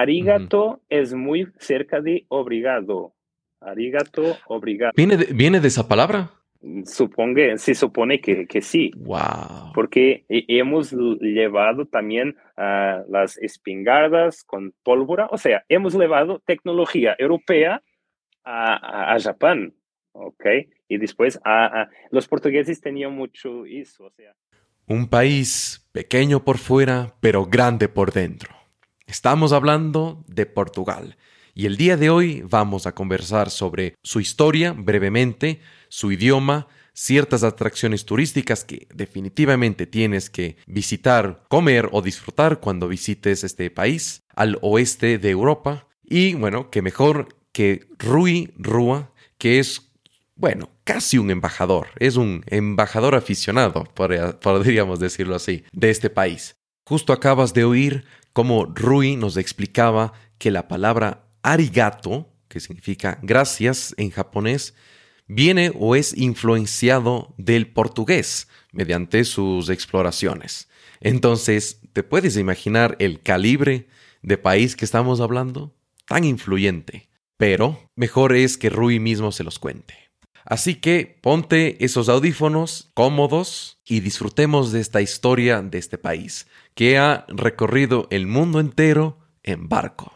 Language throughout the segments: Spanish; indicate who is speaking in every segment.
Speaker 1: Arigato es muy cerca de obrigado. Arigato, obrigado.
Speaker 2: ¿Viene de, ¿viene de esa palabra?
Speaker 1: Suponge, se supone que, que sí.
Speaker 2: Wow.
Speaker 1: Porque hemos llevado también a las espingardas con pólvora, o sea, hemos llevado tecnología europea a, a, Japón, ¿ok? Y después a, los portugueses tenían mucho eso, o sea.
Speaker 2: Un país pequeño por fuera, pero grande por dentro. Estamos hablando de Portugal. Y el día de hoy vamos a conversar sobre su historia brevemente, su idioma, ciertas atracciones turísticas que definitivamente tienes que visitar, comer o disfrutar cuando visites este país al oeste de Europa. Y bueno, que mejor que Rui Rua, que es, bueno, casi un embajador, es un embajador aficionado, podríamos decirlo así, de este país. Justo acabas de oír cómo Rui nos explicaba que la palabra arigato, que significa gracias en japonés, viene o es influenciado del portugués mediante sus exploraciones. Entonces, ¿te puedes imaginar el calibre de país que estamos hablando? Tan influyente. Pero mejor es que Rui mismo se los cuente. Así que ponte esos audífonos cómodos y disfrutemos de esta historia de este país, que ha recorrido el mundo entero en barco.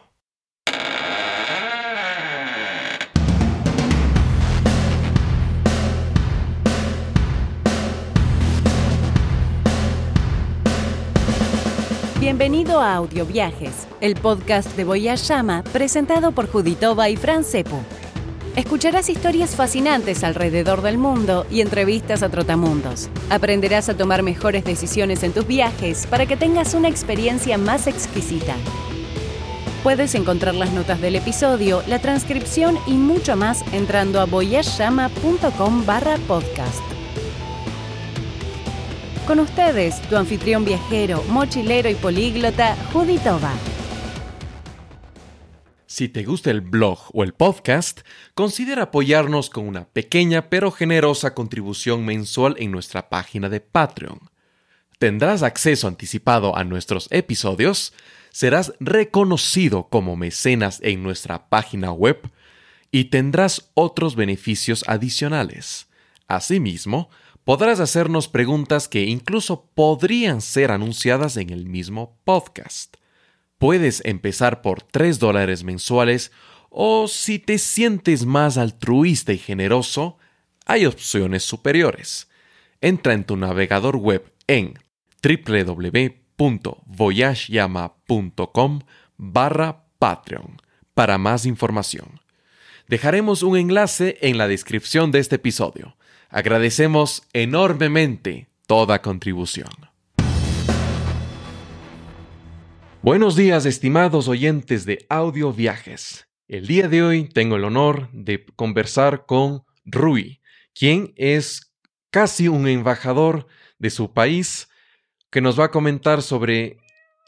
Speaker 3: Bienvenido a Audio Viajes, el podcast de Voyage Llama presentado por Juditova y Fran Cepu. Escucharás historias fascinantes alrededor del mundo y entrevistas a trotamundos. Aprenderás a tomar mejores decisiones en tus viajes para que tengas una experiencia más exquisita. Puedes encontrar las notas del episodio, la transcripción y mucho más entrando a voyageyama.com barra podcast. Con ustedes, tu anfitrión viajero, mochilero y políglota, Judy Toba.
Speaker 2: Si te gusta el blog o el podcast, considera apoyarnos con una pequeña pero generosa contribución mensual en nuestra página de Patreon. Tendrás acceso anticipado a nuestros episodios, serás reconocido como mecenas en nuestra página web y tendrás otros beneficios adicionales. Asimismo, podrás hacernos preguntas que incluso podrían ser anunciadas en el mismo podcast. Puedes empezar por 3 dólares mensuales o si te sientes más altruista y generoso, hay opciones superiores. Entra en tu navegador web en www.voyageyama.com barra Patreon para más información. Dejaremos un enlace en la descripción de este episodio. Agradecemos enormemente toda contribución. Buenos días, estimados oyentes de Audio Viajes. El día de hoy tengo el honor de conversar con Rui, quien es casi un embajador de su país, que nos va a comentar sobre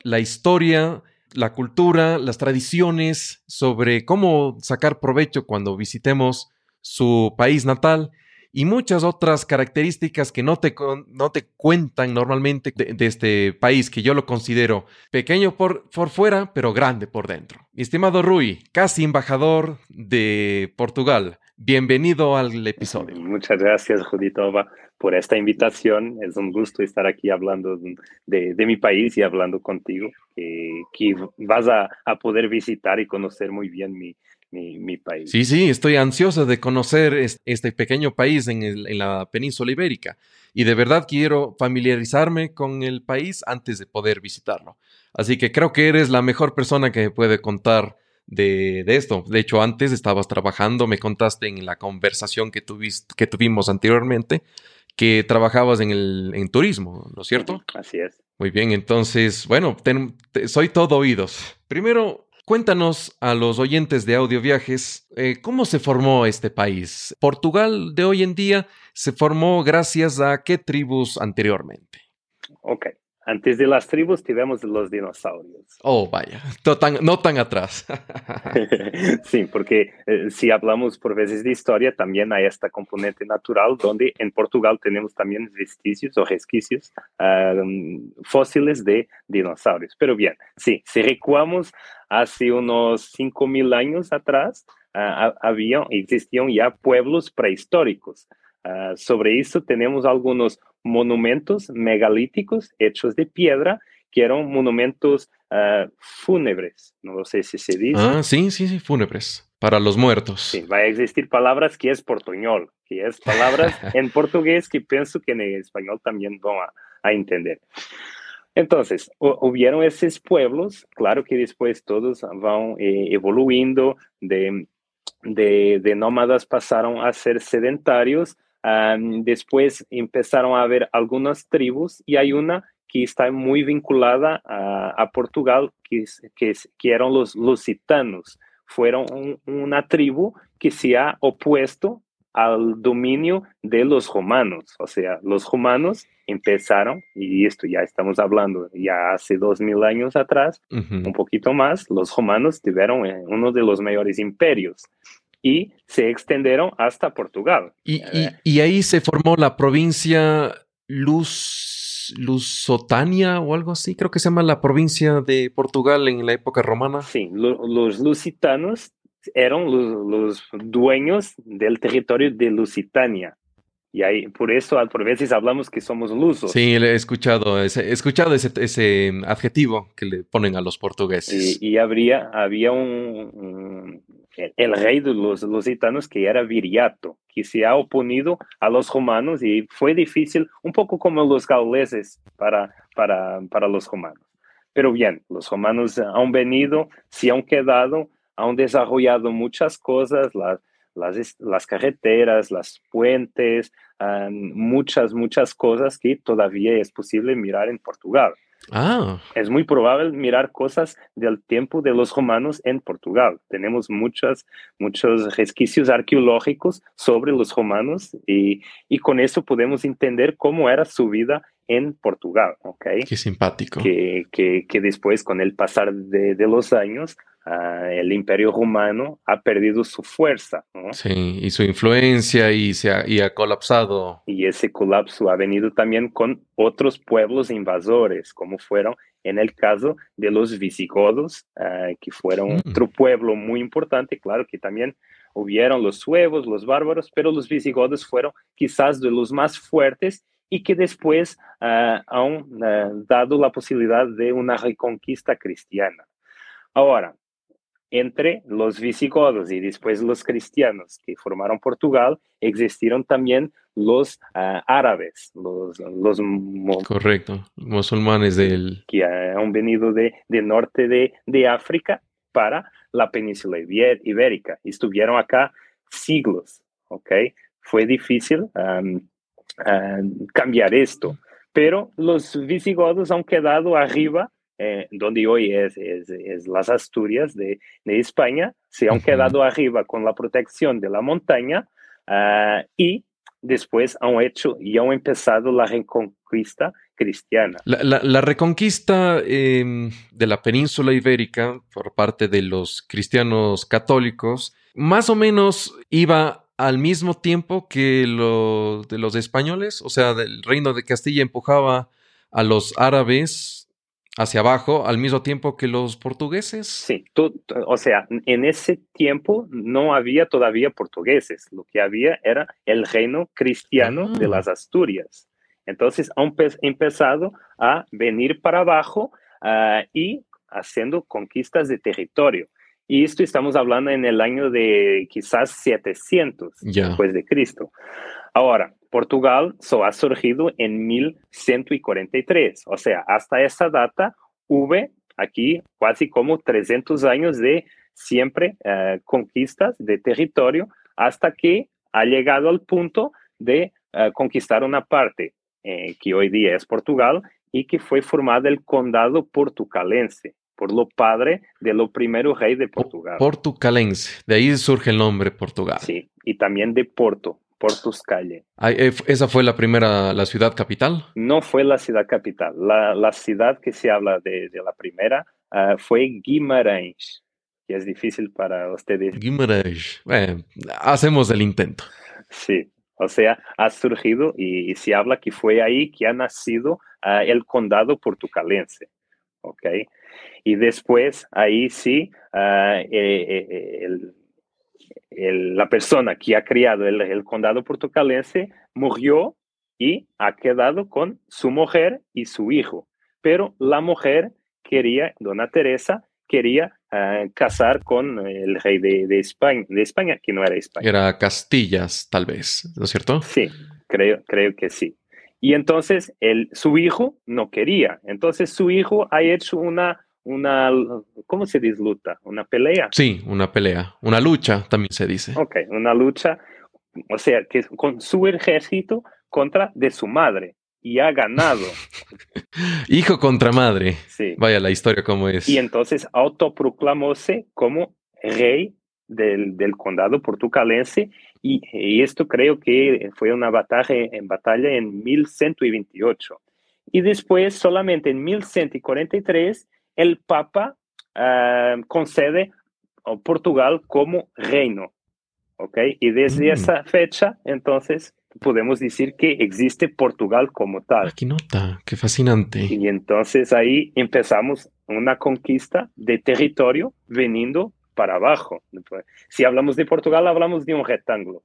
Speaker 2: la historia, la cultura, las tradiciones, sobre cómo sacar provecho cuando visitemos su país natal y muchas otras características que no te, no te cuentan normalmente de, este país, que yo lo considero pequeño por, por fuera, pero grande por dentro. Mi estimado Rui, casi embajador de Portugal, bienvenido al episodio.
Speaker 1: Muchas gracias, Juditova, por esta invitación. Es un gusto estar aquí hablando de, de mi país y hablando contigo, que, que vas a, a poder visitar y conocer muy bien mi, mi, país.
Speaker 2: Sí, sí, estoy ansioso de conocer este pequeño país en, la península ibérica y de verdad quiero familiarizarme con el país antes de poder visitarlo. Así que creo que eres la mejor persona que me puede contar de, esto. De hecho, antes estabas trabajando, me contaste en la conversación que, tuviste, que tuvimos anteriormente que trabajabas en el en turismo, ¿no es cierto?
Speaker 1: Así es.
Speaker 2: Muy bien, entonces, bueno, soy todo oídos. Primero, Cuéntanos a los oyentes de Audio Viajes eh, cómo se formó este país. Portugal de hoy en día se formó gracias a qué tribus anteriormente.
Speaker 1: Ok. Antes de las tribus tivemos los dinosaurios.
Speaker 2: Oh, vaya, no tan, no tan atrás.
Speaker 1: sí, porque eh, si hablamos por veces de historia, también hay esta componente natural donde en Portugal tenemos también vestigios o resquicios um, fósiles de dinosaurios. Pero bien, sí, si recuamos hace unos 5.000 años atrás, uh, había, existían ya pueblos prehistóricos. Uh, sobre eso tenemos algunos monumentos megalíticos hechos de piedra que eran monumentos uh, fúnebres. No sé si se dice.
Speaker 2: Ah, sí, sí, sí, fúnebres. Para los muertos.
Speaker 1: Sí, va a existir palabras que es portuñol, que es palabras en portugués que pienso que en español también van a, a entender. Entonces, hubieron esos pueblos, claro que después todos van eh, evoluindo, de, de, de, nómadas pasaron a ser sedentarios, um, después empezaron a haber algunas tribus y hay una que está muy vinculada a, a Portugal, que, que, que, eran los lusitanos. Fueron un, una tribu que se ha opuesto al dominio de los romanos. O sea, los romanos empezaron, y esto ya estamos hablando ya hace dos mil años atrás, uh -huh. un poquito más, los romanos tuvieron eh, uno de los mayores imperios y se extendieron hasta Portugal.
Speaker 2: Y, y, y ahí se formó la provincia Luz, Lusotania o algo así, creo que se llama la provincia de Portugal en la época romana.
Speaker 1: Sí, lo, los lusitanos eran los, los, dueños del territorio de Lusitania. Y ahí, por eso, por veces hablamos que somos lusos.
Speaker 2: Sí, he escuchado ese, he escuchado ese, ese adjetivo que le ponen a los portugueses.
Speaker 1: Y, y habría, había un, un, el rey de los lusitanos que era Viriato, que se ha oponido a los romanos y fue difícil, un poco como los gauleses para, para, para los romanos. Pero bien, los romanos han venido, se han quedado, han desarrollado muchas cosas, las, las, las carreteras, las puentes, muchas, muchas cosas que todavía es posible mirar en Portugal.
Speaker 2: Ah.
Speaker 1: Es muy probable mirar cosas del tiempo de los romanos en Portugal. Tenemos muchas, muchos resquicios arqueológicos sobre los romanos y, y con eso podemos entender cómo era su vida en Portugal. ¿okay?
Speaker 2: Qué simpático.
Speaker 1: Que, que, que después, con el pasar de, de los años, Uh, el imperio romano ha perdido su fuerza. ¿no?
Speaker 2: Sí, y su influencia y, se ha, y ha colapsado.
Speaker 1: Y ese colapso ha venido también con otros pueblos invasores, como fueron en el caso de los visigodos, uh, que fueron mm. otro pueblo muy importante, claro que también hubieron los suevos, los bárbaros, pero los visigodos fueron quizás de los más fuertes y que después uh, han dado la posibilidad de una reconquista cristiana. Ahora, entre los visigodos y después los cristianos que formaron Portugal, existieron también los uh, árabes, los, los
Speaker 2: Correcto, musulmanes del...
Speaker 1: que han venido de, de norte de, de, África para la península ibérica. Estuvieron acá siglos, ¿ok? Fue difícil um, uh, cambiar esto, pero los visigodos han quedado arriba eh, donde hoy es, es, es, las Asturias de, de España, se han uh -huh. quedado arriba con la protección de la montaña uh, y después han hecho y han empezado la reconquista cristiana.
Speaker 2: La, la, la reconquista eh, de la península ibérica por parte de los cristianos católicos más o menos iba al mismo tiempo que lo de los españoles, o sea, del reino de Castilla empujaba a los árabes hacia abajo al mismo tiempo que los portugueses.
Speaker 1: Sí, tú, o sea, en ese tiempo no había todavía portugueses, lo que había era el reino cristiano ah. de las Asturias. Entonces han empezado a venir para abajo uh, y haciendo conquistas de territorio. Y esto estamos hablando en el año de quizás 700
Speaker 2: yeah.
Speaker 1: después de Cristo. Ahora, Portugal so ha surgido en 1143, o sea, hasta esa data hubo aquí casi como 300 años de siempre uh, conquistas de territorio hasta que ha llegado al punto de uh, conquistar una parte eh, que hoy día es Portugal y que fue formada el condado portucalense por lo padre de lo primero rey de Portugal.
Speaker 2: Portucalense, de ahí surge el nombre Portugal.
Speaker 1: Sí, y también de Porto, Portuscalle.
Speaker 2: Eh, ¿Esa fue la primera, la ciudad capital?
Speaker 1: No fue la ciudad capital. La, ciudad que se habla de, la primera ah, fue Guimarães, que es difícil para ustedes.
Speaker 2: Guimarães. hacemos el intento.
Speaker 1: Sí, o sea, ha surgido y, se habla que fue ahí que ha nacido ah, el condado portucalense. ¿Ok? Y después, ahí sí, ah, eh, eh, la persona que ha criado el, condado portucalense murió y ha quedado con su mujer y su hijo. Pero la mujer quería, dona Teresa, quería ah, casar con el rey de, España, de España, que no era España.
Speaker 2: Era Castillas, tal vez, ¿no es cierto?
Speaker 1: Sí, creo, creo que sí. Y entonces el, su hijo no quería. Entonces su hijo ha hecho una, una, ¿cómo se dice luta? ¿Una pelea?
Speaker 2: Sí, una pelea. Una lucha también se dice.
Speaker 1: Ok, una lucha, o sea, que con su ejército contra de su madre y ha ganado.
Speaker 2: Hijo contra madre. Sí. Vaya la historia como es.
Speaker 1: Y entonces autoproclamóse como rey del, del condado portucalense y, y, esto creo que fue una batalla en batalla en 1128. Y después, solamente en 1143, el Papa ah, concede a Portugal como reino. ¿Ok? Y desde mm. esa fecha, entonces, podemos decir que existe Portugal como tal.
Speaker 2: Aquí nota, qué fascinante.
Speaker 1: Y entonces ahí empezamos una conquista de territorio veniendo para abajo. Si hablamos de Portugal, hablamos de un rectángulo.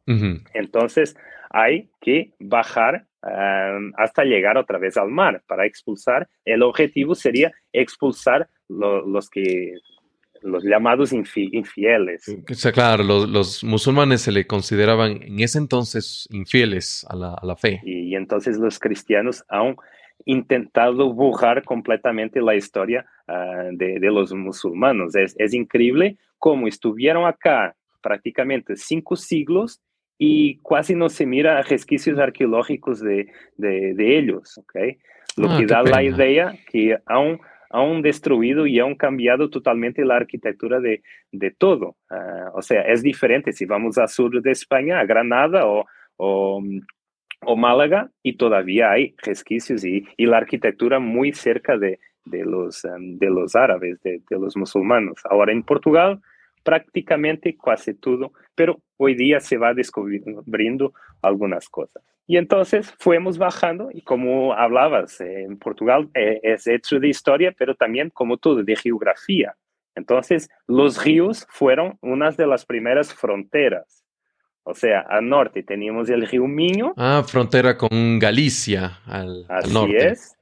Speaker 1: Entonces hay que bajar hasta llegar otra vez al mar para expulsar. El objetivo sería expulsar los que los llamados infieles.
Speaker 2: Claro, los, musulmanes se le consideraban en ese entonces infieles a la, fe.
Speaker 1: Y, entonces los cristianos han intentado borrar completamente la historia ah, de, los musulmanos. Es, es increíble cómo estuvieron acá prácticamente cinco siglos y casi no se mira resquicios arqueológicos de, de, ellos, ¿ok? Lo ah, que da la idea que han, han destruido y han cambiado totalmente la arquitectura de, de todo. Ah, o sea, es diferente si vamos al sur de España, a Granada o, o, o Málaga, y todavía hay resquicios y, y la arquitectura muy cerca de, de los, um, de los árabes, de, de los musulmanes. Ahora en Portugal, prácticamente casi todo, pero hoy día se va descubriendo algunas cosas. Y entonces fuimos bajando y como hablabas, eh, en Portugal eh, es hecho de historia, pero también como todo, de geografía. Entonces los ríos fueron unas de las primeras fronteras. O sea, al norte teníamos el río Miño.
Speaker 2: Ah, frontera con Galicia al,
Speaker 1: Así es.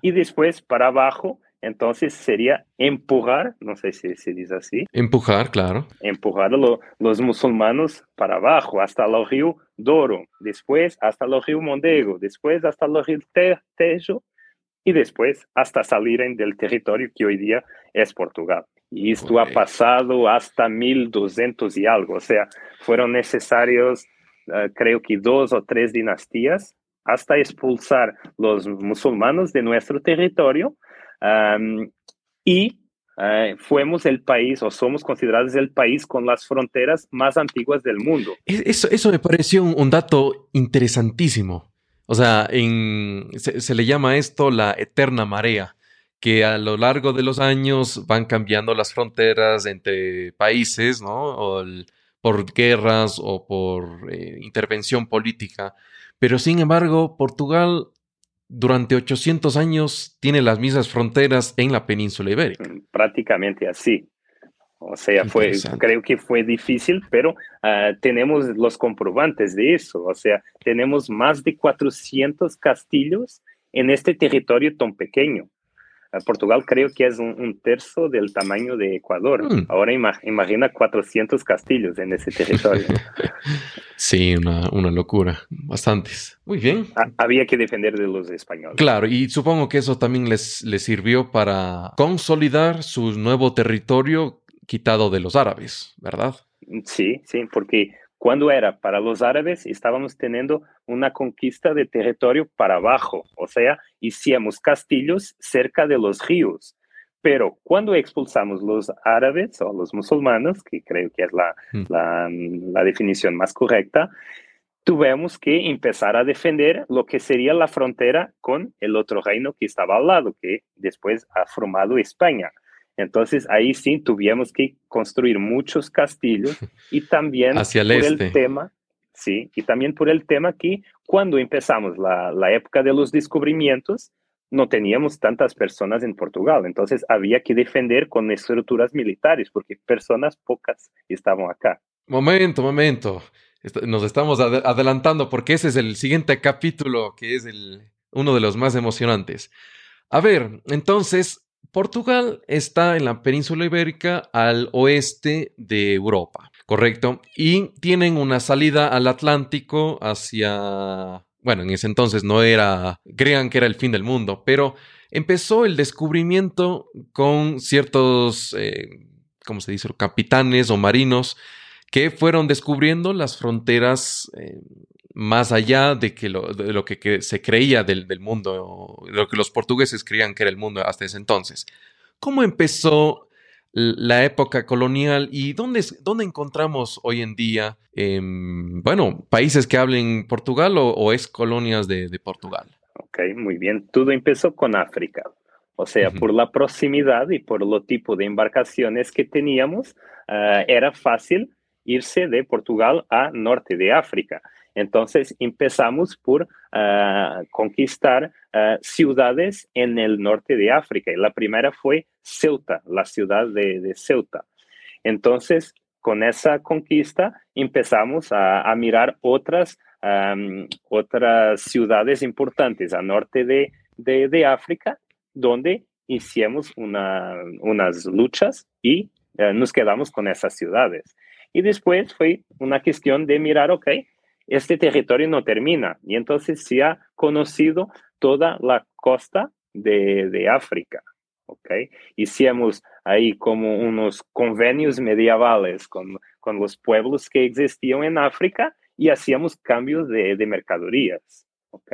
Speaker 1: Y después para abajo entonces sería empujar, no sé si se dice así.
Speaker 2: Empujar, claro.
Speaker 1: Empujar a los musulmanes para abajo, hasta el río Doro, después hasta el río Mondego, después hasta el río Tejo y después hasta salir del territorio que hoy día es Portugal. Y esto ha pasado hasta 1200 y algo, o sea, fueron necesarios, eh, creo que dos o tres dinastías hasta expulsar los musulmanes de nuestro territorio y eh, fuimos el país o somos considerados el país con las fronteras más antiguas del mundo.
Speaker 2: Eso, eso me pareció un, dato interesantísimo. O sea, en, se, le llama esto la eterna marea, que a lo largo de los años van cambiando las fronteras entre países, ¿no? por guerras o por eh, intervención política. Pero sin embargo, Portugal durante 800 años tiene las mismas fronteras en la península ibérica. Mm,
Speaker 1: prácticamente así. O sea, fue, creo que fue difícil, pero ah, tenemos los comprobantes de eso. O sea, tenemos más de 400 castillos en este territorio tan pequeño. Portugal creo que es un, tercio del tamaño de Ecuador. Mm. Ahora imagina 400 castillos en ese territorio.
Speaker 2: sí, una, locura. Bastantes. Muy bien.
Speaker 1: había que defender de los españoles.
Speaker 2: Claro, y supongo que eso también les, les sirvió para consolidar su nuevo territorio quitado de los árabes, ¿verdad?
Speaker 1: Sí, sí, porque cuando era para los árabes, estábamos teniendo una conquista de territorio para abajo, o sea, hicimos castillos cerca de los ríos. Pero cuando expulsamos los árabes o los musulmanes, que creo que es la, mm. la, definición más correcta, tuvimos que empezar a defender lo que sería la frontera con el otro reino que estaba al lado, que después ha formado España. Entonces ahí sí tuvimos que construir muchos castillos y también
Speaker 2: Hacia el
Speaker 1: por
Speaker 2: este.
Speaker 1: el tema, sí, y también por el tema que cuando empezamos la, la época de los descubrimientos, no teníamos tantas personas en Portugal, entonces había que defender con estructuras militares porque personas pocas estaban acá.
Speaker 2: Momento, momento. Nos estamos ade- adelantando porque ese es el siguiente capítulo que es el, uno de los más emocionantes. A ver, entonces, Portugal está en la península ibérica al oeste de Europa, ¿correcto? Y tienen una salida al Atlántico hacia... Bueno, en ese entonces no era... Crean que era el fin del mundo, pero empezó el descubrimiento con ciertos... eh, ¿Cómo se dice? Capitanes o marinos que fueron descubriendo las fronteras eh, más allá de, que lo, de lo que, que se creía del, del mundo, de lo que los portugueses creían que era el mundo hasta ese entonces. ¿Cómo empezó la época colonial y dónde, dónde encontramos hoy en día, em, bueno, países que hablen Portugal o, o es colonias de, de Portugal?
Speaker 1: Ok, muy bien. Todo empezó con África. O sea, por la proximidad y por lo tipo de embarcaciones que teníamos, ah, era fácil irse de Portugal a norte de África. Entonces empezamos por ah, conquistar ah, ciudades en el norte de África. Y la primera fue Ceuta, la ciudad de, Ceuta. Entonces, con esa conquista empezamos a, mirar otras, otras ciudades importantes al norte de, de, de África, donde hicimos una- unas luchas y eh, nos quedamos con esas ciudades. Y después fue una cuestión de mirar, ok, este territorio no termina. Y entonces se ha conocido toda la costa de, de África. ¿ok? Hicimos ahí como unos convenios medievales con, con los pueblos que existían en África y hacíamos cambios de, de mercaderías. ¿ok?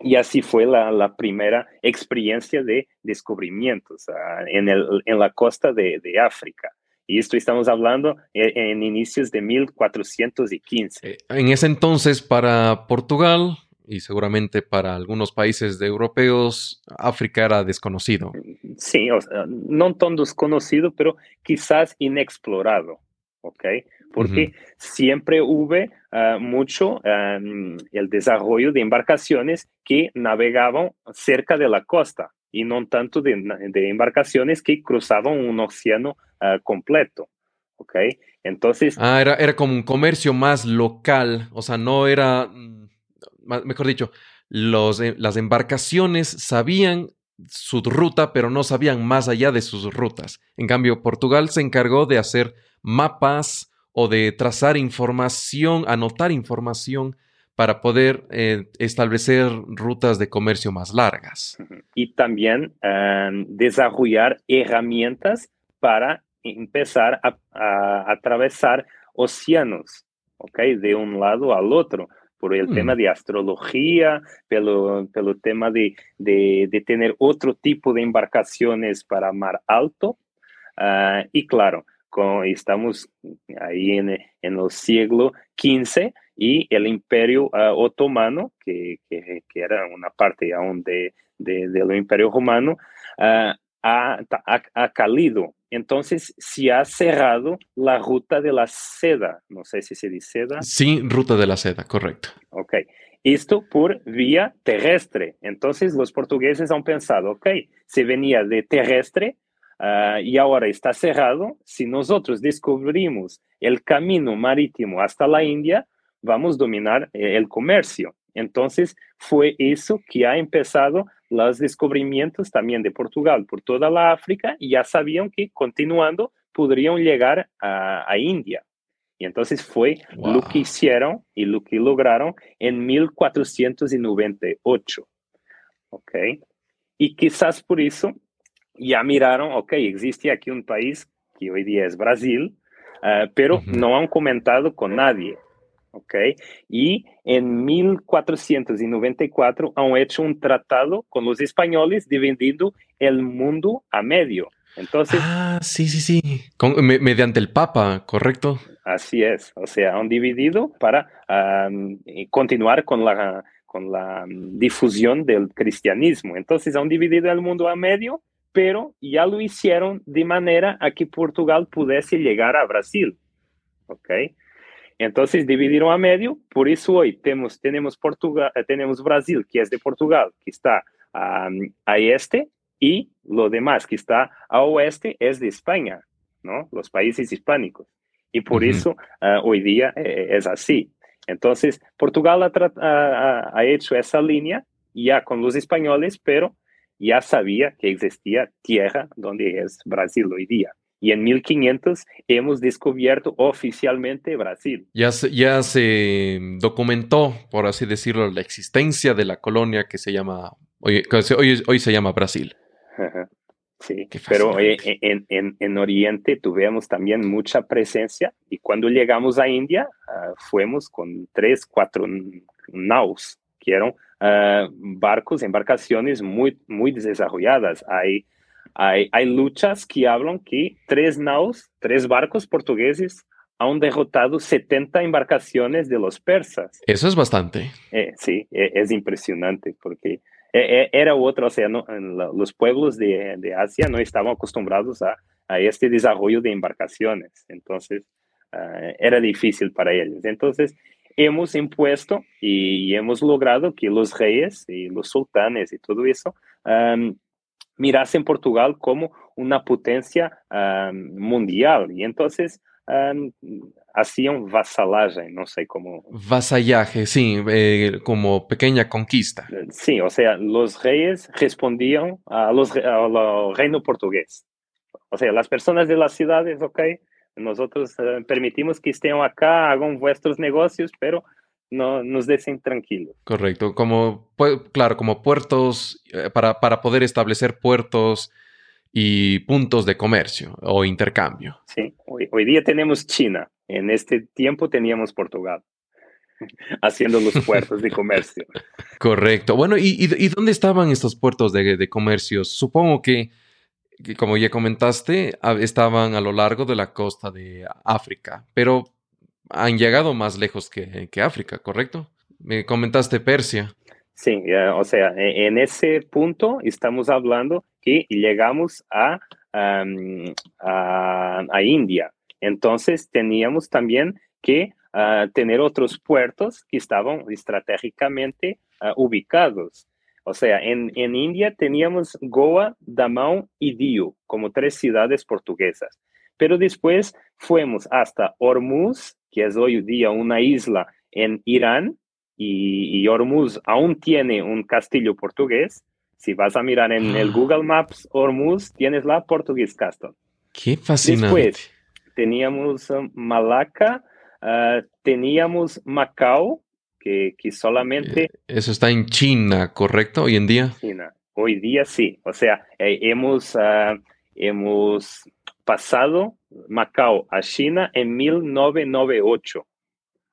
Speaker 1: Y así fue la, la primera experiencia de descubrimientos ah, en, el, en la costa de, de África. Y esto estamos hablando en, en inicios de 1415.
Speaker 2: Eh, En ese entonces, para Portugal y seguramente para algunos países de europeos, África era desconocido.
Speaker 1: Sí, o sea, no tan desconocido, pero quizás inexplorado, ¿ok? Porque siempre hubo ah, mucho um, el desarrollo de embarcaciones que navegaban cerca de la costa y no tanto de, embarcaciones que cruzaban un océano uh, completo, ¿ok? Entonces...
Speaker 2: Ah, era, era como un comercio más local, o sea, no era, mm, mejor dicho, los, eh, las embarcaciones sabían su ruta, pero no sabían más allá de sus rutas. En cambio, Portugal se encargó de hacer mapas o de trazar información, anotar información para poder eh, establecer rutas de comercio más largas.
Speaker 1: y también um, desarrollar herramientas para empezar a, a, a atravesar océanos, ¿ok? De un lado al otro, por el
Speaker 2: Mm.
Speaker 1: tema de astrología, pelo, pelo tema de, de, de tener otro tipo de embarcaciones para mar alto. ah, y claro, con, estamos ahí en, en el siglo XV y el imperio ah, otomano, que, que, que era una parte aún de, de, del imperio romano, ah, ha, ha, ha caído. Entonces se ha cerrado la ruta de la seda. No sé si se dice seda.
Speaker 2: Sí, ruta de la seda, correcto.
Speaker 1: Ok. Esto por vía terrestre. Entonces los portugueses han pensado, ok, se venía de terrestre uh, y ahora está cerrado. Si nosotros descubrimos el camino marítimo hasta la India, vamos a dominar eh, el comercio. Entonces fue eso que ha empezado los descubrimientos también de Portugal por toda la África y ya sabían que continuando podrían llegar a, a India. Y entonces fue wow. lo que hicieron y lo que lograron en 1498. ¿Ok? Y quizás por eso ya miraron, ok, existe aquí un país que hoy día es Brasil, uh, pero uh -huh. no han comentado con nadie. ¿Ok? Y en 1494 han hecho un tratado con los españoles dividiendo el mundo a medio. Entonces,
Speaker 2: ah, sí, sí, sí, con, me, mediante el Papa, ¿correcto?
Speaker 1: así es. O sea, han dividido para continuar con la, con la difusión del cristianismo. Entonces han dividido el mundo a medio, pero ya lo hicieron de manera a que Portugal pudiese llegar a Brasil. ¿Ok? Entonces dividieron a medio, por eso hoy tenemos, tenemos, Portugal, eh, tenemos Brasil, que es de Portugal, que está a este, y lo demás que está a oeste es de España, ¿no? Los países hispánicos. Y por eso ah, hoy día eh, es así. Entonces, Portugal ha, ha, hecho esa línea ya con los españoles, pero ya sabía que existía tierra donde es Brasil hoy día. Y en 1500 hemos descubierto oficialmente Brasil.
Speaker 2: Ya se, ya se documentó, por así decirlo, la existencia de la colonia que se llama, hoy, hoy, hoy se llama Brasil.
Speaker 1: Sí, pero eh, en, en, en, Oriente tuvimos también mucha presencia y cuando llegamos a India uh, fuimos con tres, cuatro naus, que eran uh, barcos, embarcaciones muy, muy desarrolladas. Hay, hay, hay luchas que hablan que tres naus, tres barcos portugueses han derrotado 70 embarcaciones de los persas.
Speaker 2: Eso es bastante.
Speaker 1: Eh, sí, e, es impresionante porque e, e, era otro, o sea, los pueblos de, Asia no estaban acostumbrados a, este desarrollo de embarcaciones, entonces ah, era difícil para ellos. Entonces, hemos impuesto y, hemos logrado que los reyes y los sultanes y todo eso mirasen Portugal como una potencia mundial. Y entonces hacían vasalaje, no sé cómo.
Speaker 2: Vasallaje, sí, eh, como pequeña conquista.
Speaker 1: Sí, o sea, los reyes respondían a los, al reino portugués. O sea, las personas de las ciudades, ok, nosotros eh, permitimos que estén acá, hagan vuestros negocios, pero no nos dejen tranquilos.
Speaker 2: Correcto, como, claro, como puertos, eh, para, para poder establecer puertos y puntos de comercio o intercambio.
Speaker 1: Sí, hoy, día tenemos China, en este tiempo teníamos Portugal haciendo los puertos de comercio.
Speaker 2: Correcto. Bueno, ¿y, dónde estaban estos puertos de, comercio? Supongo que, como ya comentaste, estaban a lo largo de la costa de África, pero han llegado más lejos que, que África, ¿correcto? Me comentaste Persia.
Speaker 1: Sí, o sea, e, en ese punto estamos hablando que llegamos a, a, India. Entonces teníamos también que ah, tener otros puertos que estaban estratégicamente ah, ubicados. O sea, en, en, India teníamos Goa, Damao y Dio como tres ciudades portuguesas. Pero después fuimos hasta Hormuz, que es hoy día una isla en Irán, y, Hormuz aún tiene un castillo portugués. Si vas a mirar en el ah. Google Maps Hormuz, tienes la Portuguese Castle.
Speaker 2: Qué fascinante. Después
Speaker 1: teníamos uh, Malaca, uh, teníamos Macao, que, que solamente... Eh,
Speaker 2: eso está en China, ¿correcto? Hoy en día.
Speaker 1: China. Hoy día sí. O sea, eh, hemos, uh, hemos pasado Macao a China en 1998.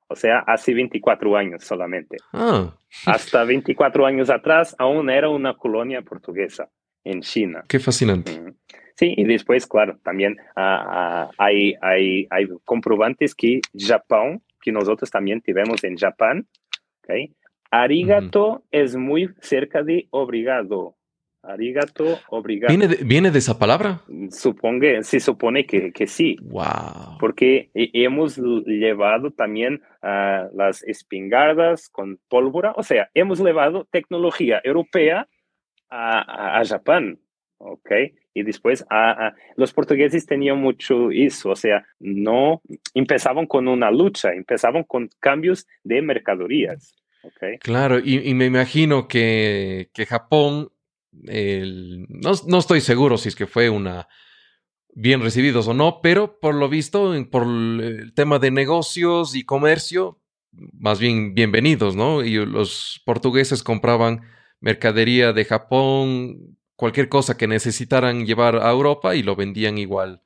Speaker 1: O sea, hace 24 años solamente. Ah. Hasta 24 años atrás aún era una colonia portuguesa en China.
Speaker 2: Qué fascinante.
Speaker 1: Sí, y después, claro, también ah, ah, hay, hay, hay comprobantes que Japón, que nosotros también tenemos en Japón, ¿okay? arigato es muy cerca de obrigado. Arigato, obrigado.
Speaker 2: ¿Viene de, ¿Viene de esa palabra?
Speaker 1: Supongo, se supone que, que sí.
Speaker 2: Wow.
Speaker 1: Porque hemos llevado también las espingardas con pólvora, o sea, hemos llevado tecnología europea a, a, Japón, ¿ok? Y después a, los portugueses tenían mucho eso, o sea, no empezaban con una lucha, empezaban con cambios de mercaderías. Okay.
Speaker 2: Claro, y, y me imagino que, que Japón no, estoy seguro si es que fue una bien recibidos o no, pero por lo visto, por el tema de negocios y comercio, más bien bienvenidos, ¿no? Y los portugueses compraban mercadería de Japón, cualquier cosa que necesitaran llevar a Europa y lo vendían igual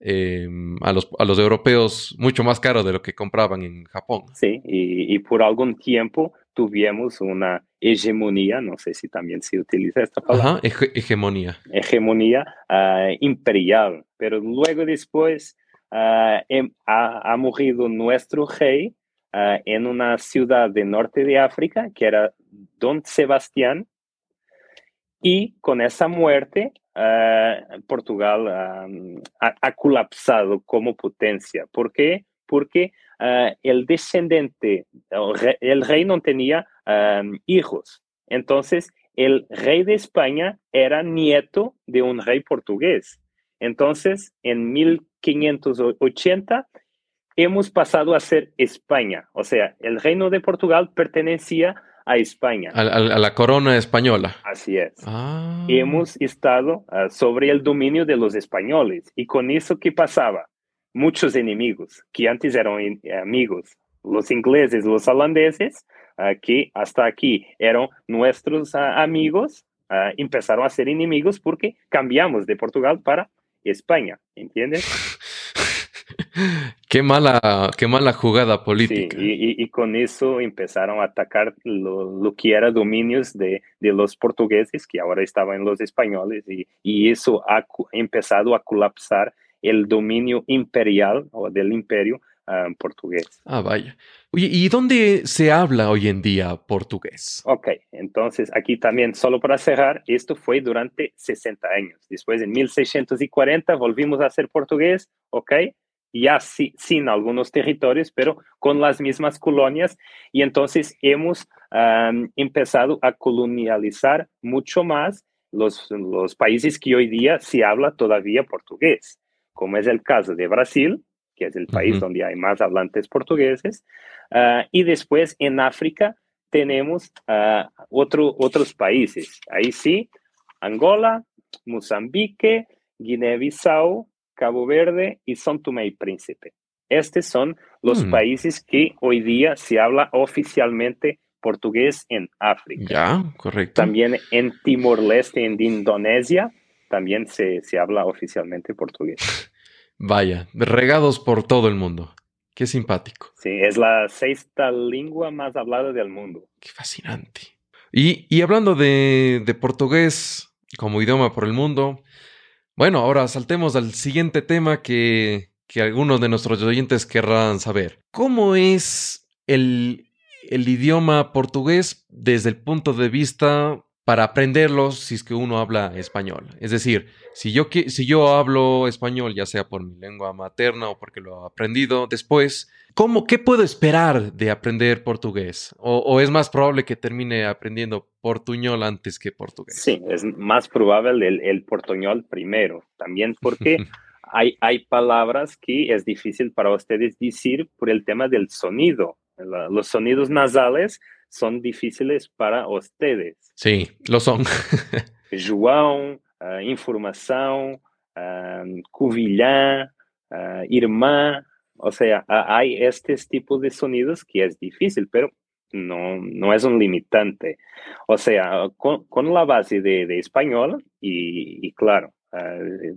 Speaker 2: em, a, los, a los europeos mucho más caro de lo que compraban en Japón.
Speaker 1: Sí, y por algún tiempo tuvimos una hegemonía, no sé si también se utiliza esta palabra.
Speaker 2: Ajá, hegemonía.
Speaker 1: Hegemonía ah, imperial, pero luego después em, ha, ha, morido nuestro rey en una ciudad del norte de África, que era Don Sebastián, y con esa muerte Portugal ha, ha, colapsado como potencia. ¿Por qué? Porque el descendente, el rey no tenía hijos. Entonces, el rey de España era nieto de un rey portugués. Entonces, en 1580 hemos pasado a ser España. O sea, el reino de Portugal pertenecía a España.
Speaker 2: A, la corona española.
Speaker 1: Así es. Ah. Hemos estado ah, sobre el dominio de los españoles. ¿Y con eso qué pasaba? Muchos enemigos que antes eran amigos. Los ingleses, los holandeses, que hasta aquí eran nuestros ah, amigos, ah, empezaron a ser enemigos porque cambiamos de Portugal para España, ¿entiendes?
Speaker 2: qué mala, qué mala jugada política.
Speaker 1: y, con eso empezaron a atacar lo, que era dominios de, de, los portugueses, que ahora estaban los españoles, y, y eso ha empezado a colapsar el dominio imperial o del imperio Ah, portugués.
Speaker 2: Ah, vaya. Oye, ¿y dónde se habla hoy en día portugués?
Speaker 1: Ok, entonces aquí también, solo para cerrar, esto fue durante 60 años. Después, en 1640, volvimos a ser portugués, ok, ya sin algunos territorios, pero con las mismas colonias. Y entonces hemos empezado a colonializar mucho más los, los países que hoy día se habla todavía portugués, como es el caso de Brasil, que es el país donde hay más hablantes portugueses. Ah, y después en África tenemos uh, otro, otros países. Ahí sí, Angola, Mozambique, Guinea-Bissau, Cabo Verde y São Tomé y Príncipe. Estos son los mm. países que hoy día se habla oficialmente portugués en África.
Speaker 2: Ya, correcto.
Speaker 1: También en Timor-Leste, en Indonesia, también se, se habla oficialmente portugués.
Speaker 2: Vaya, regados por todo el mundo. Qué simpático.
Speaker 1: Sí, es la sexta lengua más hablada del mundo.
Speaker 2: Qué fascinante. Y, hablando de, de, portugués como idioma por el mundo, bueno, ahora saltemos al siguiente tema que, que algunos de nuestros oyentes querrán saber. ¿Cómo es el, el idioma portugués desde el punto de vista para aprenderlos si es que uno habla español. Es decir, si yo, si yo hablo español, ya sea por mi lengua materna o porque lo he aprendido después, ¿cómo, ¿qué puedo esperar de aprender portugués? O, es más probable que termine aprendiendo portuñol antes que portugués?
Speaker 1: Sí, es más probable el, el portuñol primero, también porque hay, hay palabras que es difícil para ustedes decir por el tema del sonido. Los sonidos nasales son difíciles para ustedes.
Speaker 2: Sí, lo son.
Speaker 1: João, uh, información, cuvilhã, uh, irmã, o sea, hay este tipo de sonidos que es difícil, pero no, no es un limitante. O sea, con, con la base de, de español y, y claro,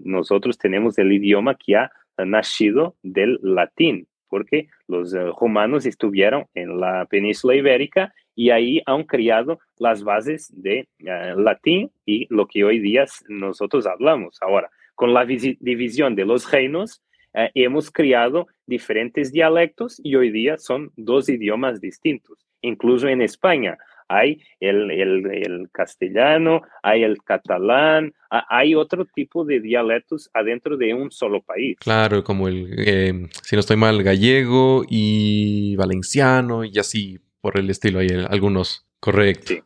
Speaker 1: nosotros tenemos el idioma que ha nacido del latín, porque los romanos estuvieron en la península ibérica y ahí han creado las bases de eh, latín y lo que hoy día nosotros hablamos. Ahora, con la división de los reinos, eh, hemos creado diferentes dialectos y hoy día son dos idiomas distintos. Incluso en España hay el, el, castellano, hay el catalán, hay otro tipo de dialectos adentro de un solo país.
Speaker 2: Claro, como el, eh, si no estoy mal, gallego y valenciano y así por el estilo, hay algunos, correcto.
Speaker 1: Sí,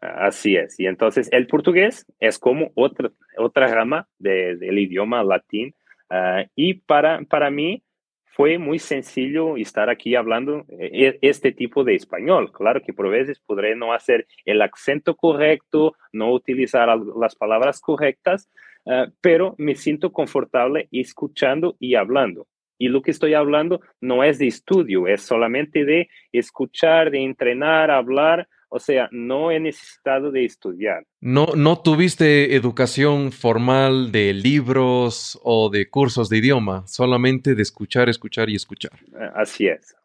Speaker 1: así es. Y entonces el portugués es como otra, otra rama del idioma latín. Ah, y para, para mí fue muy sencillo estar aquí hablando eh, e, este tipo de español. Claro que por veces podré no hacer el acento correcto, no utilizar las palabras correctas, ah, pero me siento confortable escuchando y hablando. Y lo que estoy hablando no es de estudio, es solamente de escuchar, de entrenar, hablar. O sea, no he necesitado de estudiar.
Speaker 2: No, no tuviste educación formal de libros o de cursos de idioma, solamente de escuchar, escuchar y escuchar.
Speaker 1: Eh, así es.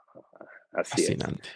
Speaker 1: Así
Speaker 2: Fascinante.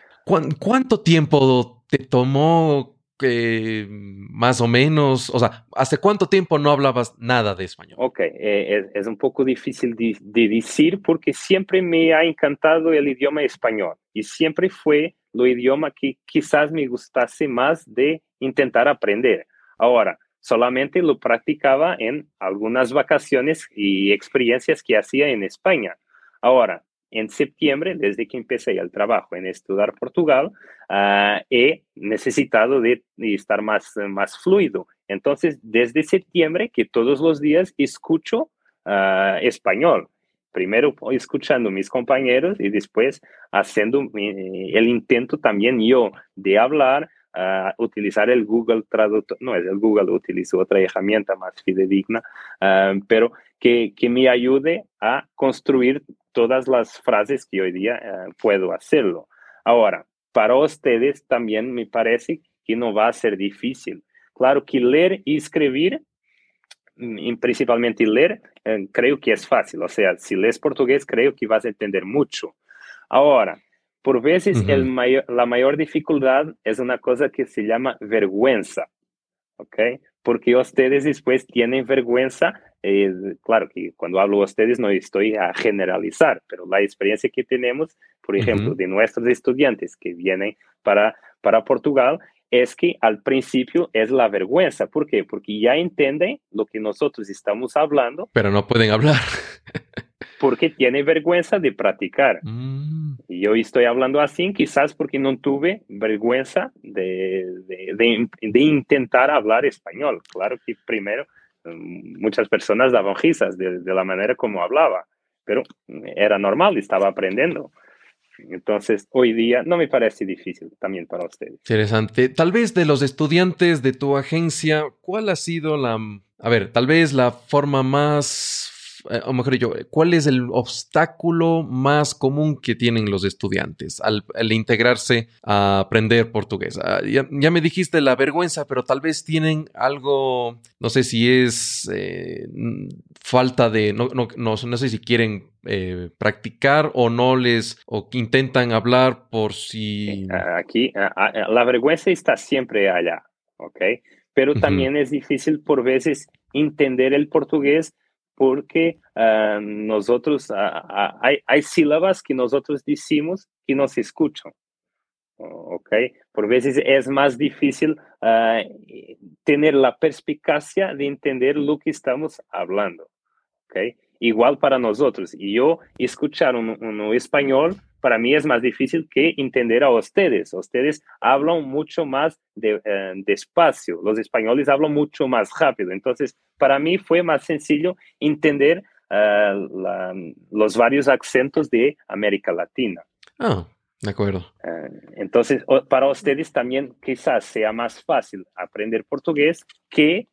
Speaker 2: ¿Cuánto tiempo te tomó que más o menos, o sea, ¿hace cuánto tiempo no hablabas nada de español?
Speaker 1: Ok, eh, es, un poco difícil de, decir porque siempre me ha encantado el idioma español y siempre fue lo idioma que quizás me gustase más de intentar aprender. Ahora, solamente lo practicaba en algunas vacaciones y experiencias que hacía en España. Ahora, en septiembre, desde que empecé el trabajo en estudiar Portugal, uh, he necesitado de, estar más, más fluido. Entonces, desde septiembre, que todos los días escucho uh, español. Primero escuchando mis compañeros y después haciendo eh, el intento también yo de hablar, uh, utilizar el Google Traductor, no es el Google, utilizo otra herramienta más fidedigna, pero que, que me ayude a construir todas las frases que hoy día eh, puedo hacerlo. Ahora, para ustedes también me parece que no va a ser difícil. Claro que leer y escribir, principalmente leer, eh, creo que es fácil. O sea, si lees portugués, creo que vas a entender mucho. Ahora, por veces el la mayor dificultad es una cosa que se llama vergüenza. ¿Ok? Porque ustedes después tienen vergüenza eh, claro que cuando hablo a ustedes no estoy a generalizar, pero la experiencia que tenemos, por ejemplo, de nuestros estudiantes que vienen para, para Portugal, es que al principio es la vergüenza. ¿Por qué? Porque ya entienden lo que nosotros estamos hablando.
Speaker 2: Pero no pueden hablar.
Speaker 1: porque tienen vergüenza de practicar. Mm. Y yo estoy hablando así quizás porque no tuve vergüenza de, de, de intentar hablar español. Claro que primero muchas personas daban risas de, la manera como hablaba, pero era normal, estaba aprendiendo. Entonces, hoy día no me parece difícil también para ustedes.
Speaker 2: Interesante. Tal vez de los estudiantes de tu agencia, ¿cuál ha sido la, a ver, tal vez la forma más eh, o mejor yo, ¿cuál es el obstáculo más común que tienen los estudiantes al, integrarse a aprender portugués? Ah, ya, me dijiste la vergüenza, pero tal vez tienen algo, no sé si es eh, falta de, no, no, no, sé si quieren eh, practicar o no les, o intentan hablar por si...
Speaker 1: Aquí, la vergüenza está siempre allá, ¿ok? Pero también es difícil por veces entender el portugués porque uh, nosotros, uh, hay, hay, sílabas que nosotros decimos que no se escuchan. ¿Ok? Por veces es más difícil uh, tener la perspicacia de entender lo que estamos hablando. ¿Ok? Igual para nosotros. Y yo escuchar un, un español para mí es más difícil que entender a ustedes. Ustedes hablan mucho más de, eh, despacio, los españoles hablan mucho más rápido. Entonces, para mí fue más sencillo entender eh, los varios acentos de América Latina.
Speaker 2: Ah, de acuerdo.
Speaker 1: Eh, entonces, para ustedes también quizás sea más fácil aprender portugués que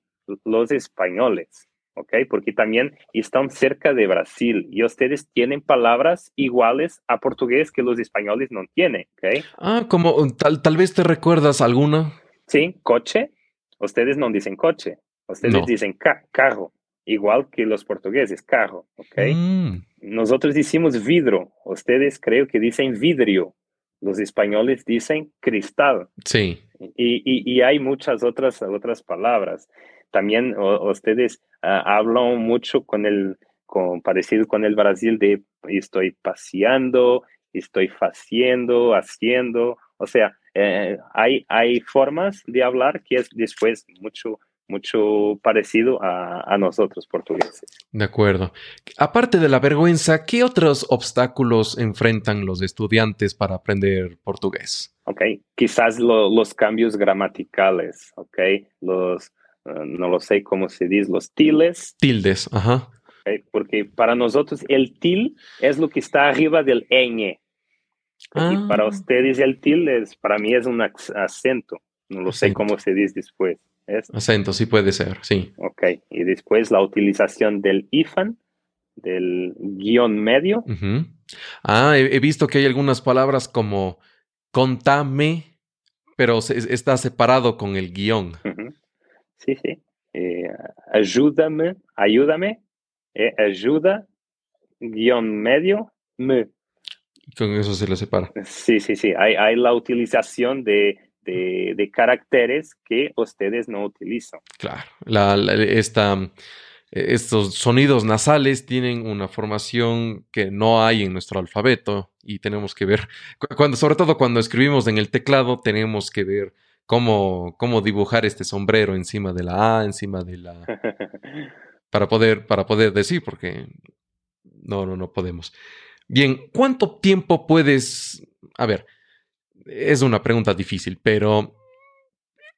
Speaker 1: los españoles. ¿Ok? Porque también están cerca de Brasil y ustedes tienen palabras iguales a portugués que los españoles no tienen, ¿ok?
Speaker 2: Ah, como tal, tal vez te recuerdas alguna.
Speaker 1: Sí, coche. Ustedes no dicen coche, ustedes dicen carro, igual que los portugueses, carro, ¿ok? Mm. Nosotros decimos vidrio, ustedes creo que dicen vidrio, los españoles dicen cristal.
Speaker 2: Sí.
Speaker 1: Y, y, y hay muchas otras, otras palabras también ustedes ah, hablan mucho con el, con, parecido con el Brasil de estoy paseando, estoy haciendo, haciendo. O sea, eh, hay, hay formas de hablar que es después mucho, mucho parecido a, a, nosotros portugueses.
Speaker 2: De acuerdo. Aparte de la vergüenza, ¿qué otros obstáculos enfrentan los estudiantes para aprender portugués?
Speaker 1: Ok, quizás los cambios gramaticales, ok, los, Ah, no lo sé cómo se dice, los tildes.
Speaker 2: Tildes, ajá.
Speaker 1: Porque para nosotros el til es lo que está arriba del ñ. Y para ah. ustedes el tilde para mí es un acento. No lo sé cómo se dice después.
Speaker 2: Acento, sí puede ser, sí.
Speaker 1: Ok, y después la utilización del ifan, del guion medio.
Speaker 2: Ah, he, visto que hay algunas palabras como contame, pero está separado con el guion.
Speaker 1: Sí, sí. Eh, ayúdame, ayúdame, eh, ayuda, guion medio, me.
Speaker 2: con eso se lo separa.
Speaker 1: Sí, sí, sí. Hay, hay la utilización de, de, caracteres que ustedes no utilizan.
Speaker 2: Claro, estos sonidos nasales tienen una formación que no hay en nuestro alfabeto y tenemos que ver, cuando, sobre todo cuando escribimos en el teclado, tenemos que ver cómo, cómo dibujar este sombrero encima de la A, encima de la... para poder, para poder decir, porque no, no, no podemos. Bien, ¿cuánto tiempo puedes... A ver, es una pregunta difícil, pero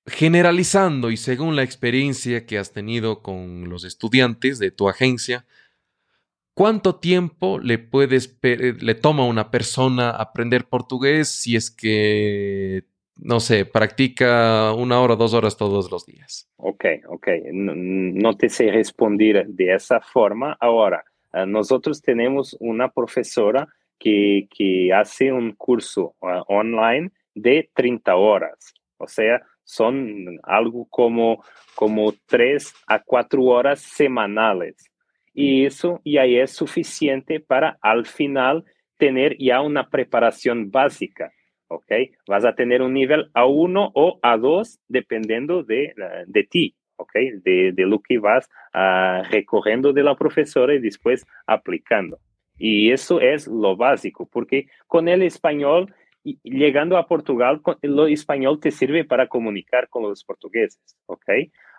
Speaker 2: generalizando y según la experiencia que has tenido con los estudiantes de tu agencia, ¿cuánto tiempo le puedes le toma a una persona aprender portugués si es que no sé, practica una hora, dos horas todos los días?
Speaker 1: Ok, ok. No, te sé responder de esa forma. Ahora, eh, nosotros tenemos una profesora que, que hace un curso uh, online de 30 horas. O sea, son algo como, como 3 a 4 horas semanales. Y eso ya es suficiente para al final tener ya una preparación básica. ¿Ok? Vas a tener un nivel A1 o A2 dependiendo de, de ti, ¿ok? De, de, lo que vas uh, recorriendo de la profesora y después aplicando. Y eso es lo básico, porque con el español, llegando a Portugal, el español te sirve para comunicar con los portugueses, ¿ok?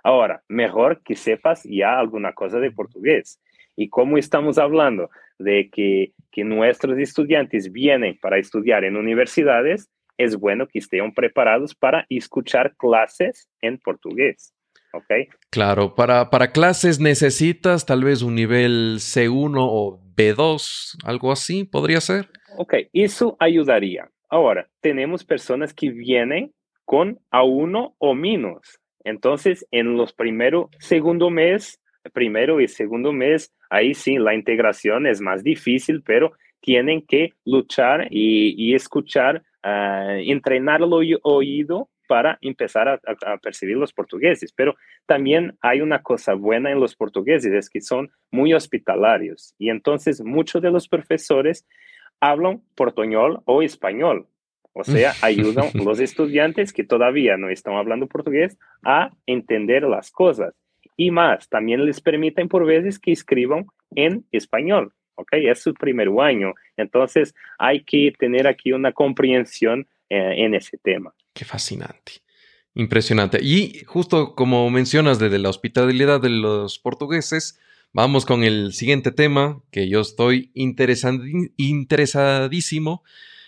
Speaker 1: Ahora, mejor que sepas ya alguna cosa de portugués. Y como estamos hablando de que, que nuestros estudiantes vienen para estudiar en universidades, es bueno que estén preparados para escuchar clases en portugués. ¿Ok?
Speaker 2: Claro, para, para clases necesitas tal vez un nivel C1 o B2, algo así, podría ser.
Speaker 1: Ok, eso ayudaría. Ahora, tenemos personas que vienen con A1 o menos. Entonces, en los primeros, segundo mes, primero y segundo mes, ahí sí, la integración es más difícil, pero tienen que luchar y, escuchar, uh, entrenar el oído para empezar a, percibir los portugueses. Pero también hay una cosa buena en los portugueses, es que son muy hospitalarios. Y entonces muchos de los profesores hablan portuñol o español. O sea, ayudan a los estudiantes que todavía no están hablando portugués a entender las cosas. Y más, también les permiten por veces que escriban en español. ¿ok? Es su primer año. Entonces, hay que tener aquí una comprensión eh, en ese tema.
Speaker 2: Qué fascinante. Impresionante. Y justo como mencionas de la hospitalidad de los portugueses, vamos con el siguiente tema que yo estoy interesadísimo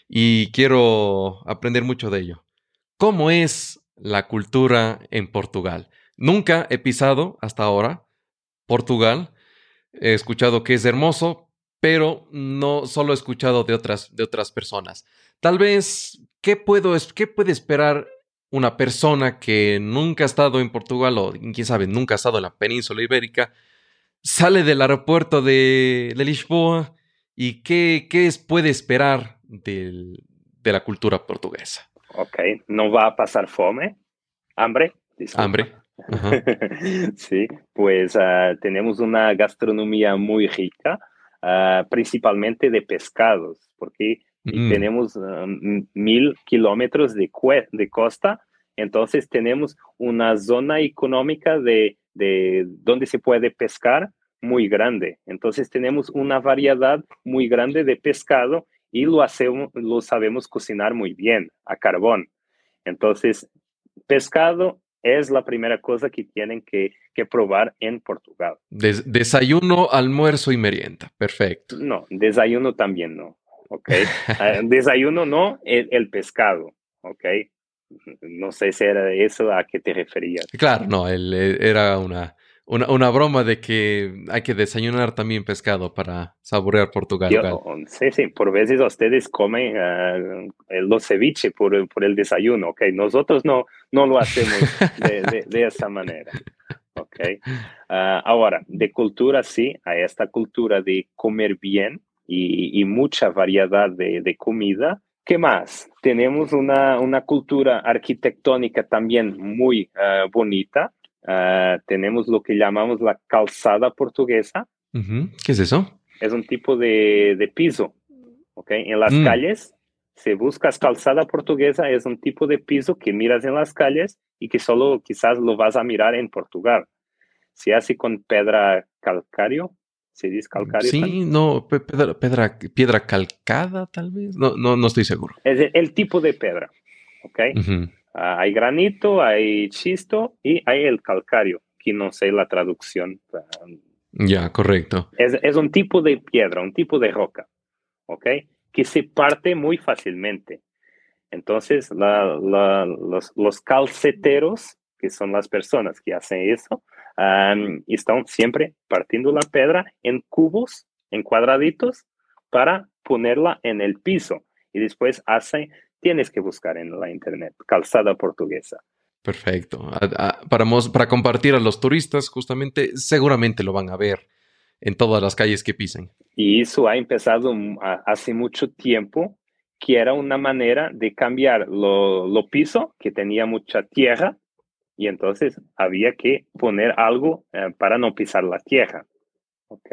Speaker 2: y quiero aprender mucho de ello. ¿Cómo es la cultura en Portugal? Nunca he pisado hasta ahora Portugal. He escuchado que es hermoso, pero no solo he escuchado de otras, de otras personas. Tal vez, ¿qué, puedo, ¿qué puede esperar una persona que nunca ha estado en Portugal o, quién sabe, nunca ha estado en la península ibérica? Sale del aeropuerto de, Lisboa y qué, qué puede esperar de la cultura portuguesa.
Speaker 1: Ok, no va a pasar fome, hambre.
Speaker 2: Hambre.
Speaker 1: sí, pues ah, tenemos una gastronomía muy rica, ah, principalmente de pescados, porque mm. tenemos ah, mil kilómetros de, de costa, entonces tenemos una zona económica de, de donde se puede pescar muy grande. Entonces tenemos una variedad muy grande de pescado y lo, hacemos, lo sabemos cocinar muy bien a carbón. Entonces, pescado es la primera cosa que tienen que, probar en Portugal.
Speaker 2: desayuno, almuerzo y merienda. Perfecto.
Speaker 1: No, desayuno también no. Ok. Ah, desayuno no, el, pescado. Ok. No sé si era eso a qué te referías.
Speaker 2: Claro, no, era una, una, broma de que hay que desayunar también pescado para saborear Portugal.
Speaker 1: sí, sí, por veces ustedes comen uh, los ceviche por, el desayuno, ¿ok? Nosotros no, no lo hacemos de, esa manera, ¿ok? Ah, ahora, de cultura sí, hay esta cultura de comer bien y, mucha variedad de, comida. ¿Qué más? Tenemos una, una cultura arquitectónica también muy ah, bonita Ah, tenemos lo que llamamos la calzada portuguesa.
Speaker 2: ¿Qué es eso?
Speaker 1: Es un tipo de, piso, ¿ok? En las mm. calles si buscas calzada portuguesa, es un tipo de piso que miras en las calles y que solo quizás lo vas a mirar en Portugal. Se hace con piedra calcario, ¿se dice calcario?
Speaker 2: Sí, no, piedra, piedra, calcada tal vez, no, no, no estoy seguro.
Speaker 1: Es el, tipo de piedra, ¿ok? Ah, hay granito, hay chisto y hay el calcario, que no sé la traducción.
Speaker 2: Ya, correcto.
Speaker 1: Es, es un tipo de piedra, un tipo de roca, ¿ok? que se parte muy fácilmente. Entonces, los, calceteros, que son las personas que hacen eso, están siempre partiendo la piedra en cubos, en cuadraditos, para ponerla en el piso. Y después hace, tienes que buscar en la internet, calzada portuguesa.
Speaker 2: Perfecto. Para, para compartir a los turistas, justamente, seguramente lo van a ver en todas las calles que pisen.
Speaker 1: Y eso ha empezado hace mucho tiempo, que era una manera de cambiar lo, lo piso, que tenía mucha tierra, y entonces había que poner algo eh, para no pisar la tierra. ¿Ok?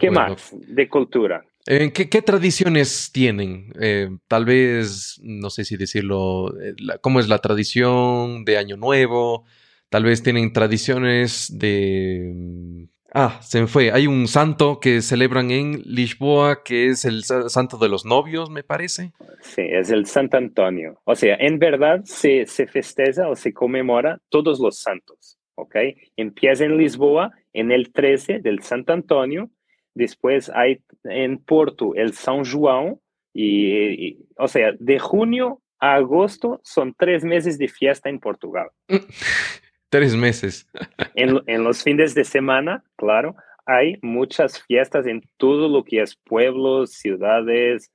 Speaker 1: ¿Qué más de cultura?
Speaker 2: Eh, ¿Qué, ¿Qué, tradiciones tienen? Eh, tal vez, no sé si decirlo, ¿cómo es la tradición de Año Nuevo? Tal vez tienen tradiciones de Ah, se me fue. Hay un santo que celebran en Lisboa que es el santo de los novios, me parece.
Speaker 1: Sí, es el Santo Antonio. O sea, en verdad se, se festeja o se conmemora todos los santos. ¿Ok? Empieza en Lisboa en el 13 del Santo Antonio. Después hay en Porto el San Juan. Y, o sea, de junio a agosto son tres meses de fiesta en Portugal.
Speaker 2: Tres meses.
Speaker 1: en, los fines de semana, claro, hay muchas fiestas en todo lo que es pueblos, ciudades,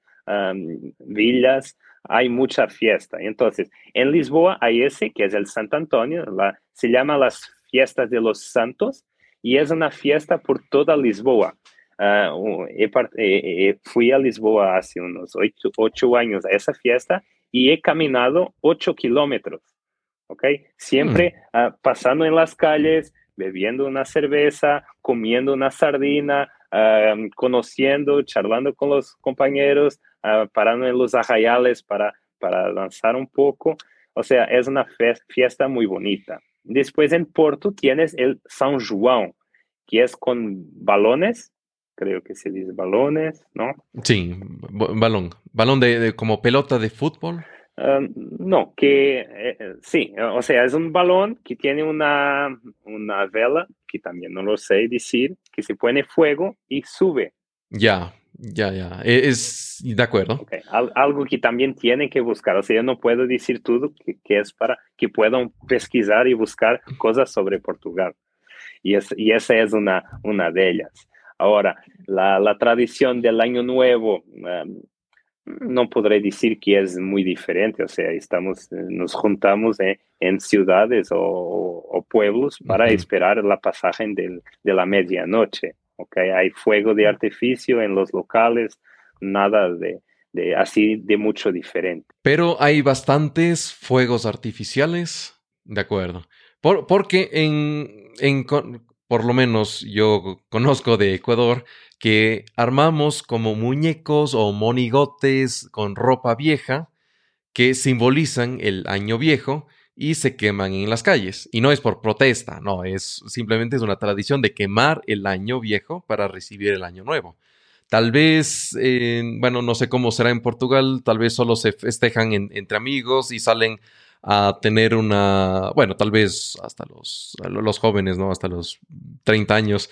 Speaker 1: villas, hay mucha fiesta. Entonces, en Lisboa hay ese que es el Santo Antonio, la, se llama las fiestas de los santos y es una fiesta por toda Lisboa. Ah, fui a Lisboa hace unos ocho, ocho años a esa fiesta y he caminado ocho kilómetros ¿ok? Siempre ah, pasando en las calles, bebiendo una cerveza, comiendo una sardina, ah, conociendo, charlando con los compañeros, uh, parando en los arrayales para, para danzar un poco. O sea, es una fiesta muy bonita. Después en Porto tienes el San Juan, que es con balones, creo que se dice balones, ¿no?
Speaker 2: Sí, balón, balón de como pelota de fútbol.
Speaker 1: Em, no, que eh, eh, sí, o sea, es un balón que tiene una, una vela, que también no lo sé decir, que se pone fuego y sube.
Speaker 2: Ya, ya, ya, e, es de acuerdo.
Speaker 1: algo que también tiene que buscar, o sea, yo no puedo decir todo que, que es para que puedan pesquisar y buscar cosas sobre Portugal. Y, es, y esa es una, una de ellas. Ahora, la, la tradición del Año Nuevo, em, no podré decir que es muy diferente, o sea, estamos, eh, nos juntamos en ciudades o, pueblos para esperar la pasaje de la medianoche, ¿ok? Hay fuego de artificio en los locales, nada de, así de mucho diferente.
Speaker 2: Pero hay bastantes fuegos artificiales, de acuerdo. Por, porque en, en, por lo menos yo conozco de Ecuador, que armamos como muñecos o monigotes con ropa vieja que simbolizan el año viejo y se queman en las calles. Y no es por protesta, no, es simplemente es una tradición de quemar el año viejo para recibir el año nuevo. Tal vez, bueno, no sé cómo será en Portugal, tal vez solo se festejan entre amigos y salen a tener una, bueno, tal vez hasta los, los jóvenes, ¿no? Hasta los 30 años,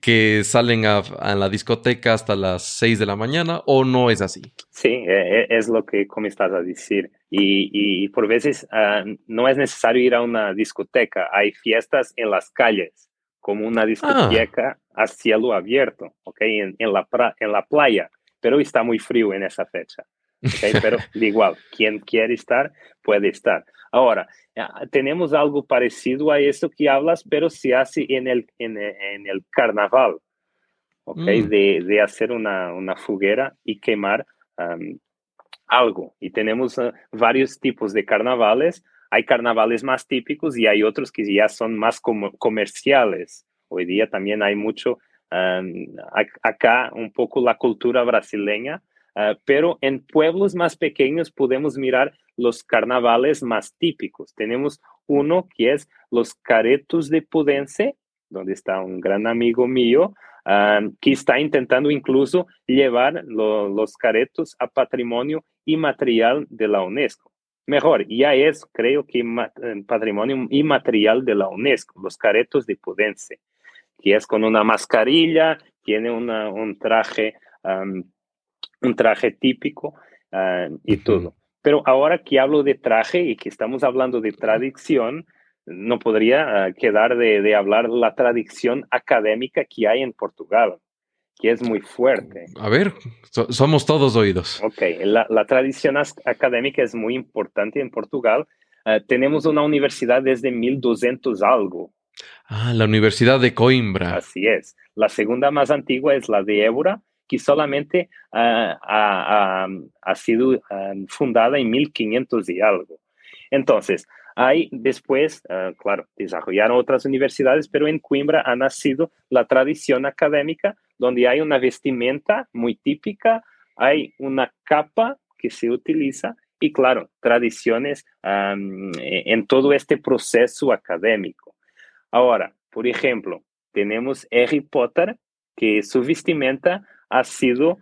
Speaker 2: que salen a, la discoteca hasta las 6 de la mañana o no es así?
Speaker 1: Sí, e, e, es lo que estás a decir. Y, por veces ah, no es necesario ir a una discoteca, hay fiestas en las calles, como una discoteca a cielo abierto, ¿ok? En, la en la playa, pero está muy frío en esa fecha. ¿Okay? Pero igual, quien quiere estar, puede estar. Ahora, tenemos algo parecido a esto que hablas, pero se hace en el, en, el carnaval, ¿ok? Mm. De, de, hacer una, una, foguera y quemar algo. Y tenemos uh, varios tipos de carnavales. Hay carnavales más típicos y hay otros que ya son más comerciales. Hoy día también hay mucho, acá un poco la cultura brasileña ah, pero en pueblos más pequeños podemos mirar los carnavales más típicos. Tenemos uno que es los caretos de Pudense, donde está un gran amigo mío, ah, que está intentando incluso llevar los caretos a patrimonio inmaterial de la UNESCO. Mejor, ya es, creo que, eh, patrimonio inmaterial de la UNESCO, los caretos de Pudense, que es con una mascarilla, tiene un traje, un traje típico y todo. Pero ahora que hablo de traje y que estamos hablando de tradición, no podría ah, quedar de, de, hablar de la tradición académica que hay en Portugal, que es muy fuerte.
Speaker 2: A ver, somos todos oídos.
Speaker 1: Ok, la, la, tradición académica es muy importante en Portugal. Ah, tenemos una universidad desde 1200 algo.
Speaker 2: Ah, la Universidad de Coimbra.
Speaker 1: Así es. La segunda más antigua es la de Évora, que solamente ah, ha, sido ah, fundada en 1500 y algo. Entonces, hay después, ah, claro, desarrollaron otras universidades, pero en Coimbra ha nacido la tradición académica, donde hay una vestimenta muy típica, hay una capa que se utiliza y, claro, tradiciones en todo este proceso académico. Ahora, por ejemplo, tenemos Harry Potter, que su vestimenta ha sido...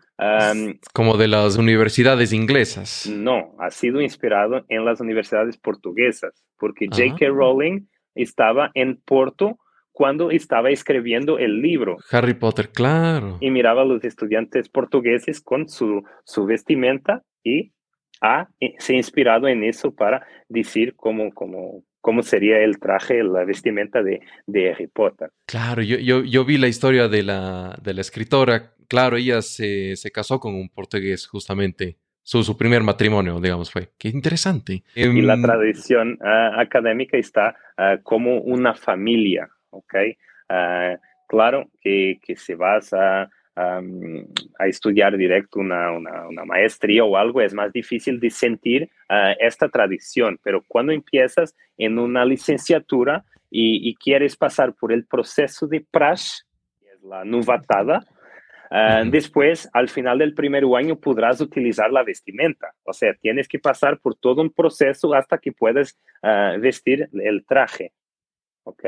Speaker 2: Como de las universidades inglesas.
Speaker 1: No, ha sido inspirado en las universidades portuguesas, porque J.K. Rowling estaba en Porto cuando estaba escribiendo el libro.
Speaker 2: Harry Potter, claro.
Speaker 1: Y miraba a los estudiantes portugueses con su, su vestimenta y ha, se ha inspirado en eso para decir cómo, cómo, cómo sería el traje, la vestimenta de, de Harry Potter.
Speaker 2: Claro, yo, yo, yo, vi la historia de la, de la escritora. Claro, ella se, se, casó con un portugués, justamente. Su, su, primer matrimonio, digamos, fue. Qué interesante.
Speaker 1: Y la em, tradición uh, académica está uh, como una familia, ¿ok? Uh, claro que, que se basa a estudiar directo una, una, maestría o algo, es más difícil de sentir ah, esta tradición. Pero cuando empiezas en una licenciatura y, quieres pasar por el proceso de prash, la novatada, ah, después, al final del primer año, podrás utilizar la vestimenta. O sea, tienes que pasar por todo un proceso hasta que puedas ah, vestir el traje. ¿Ok?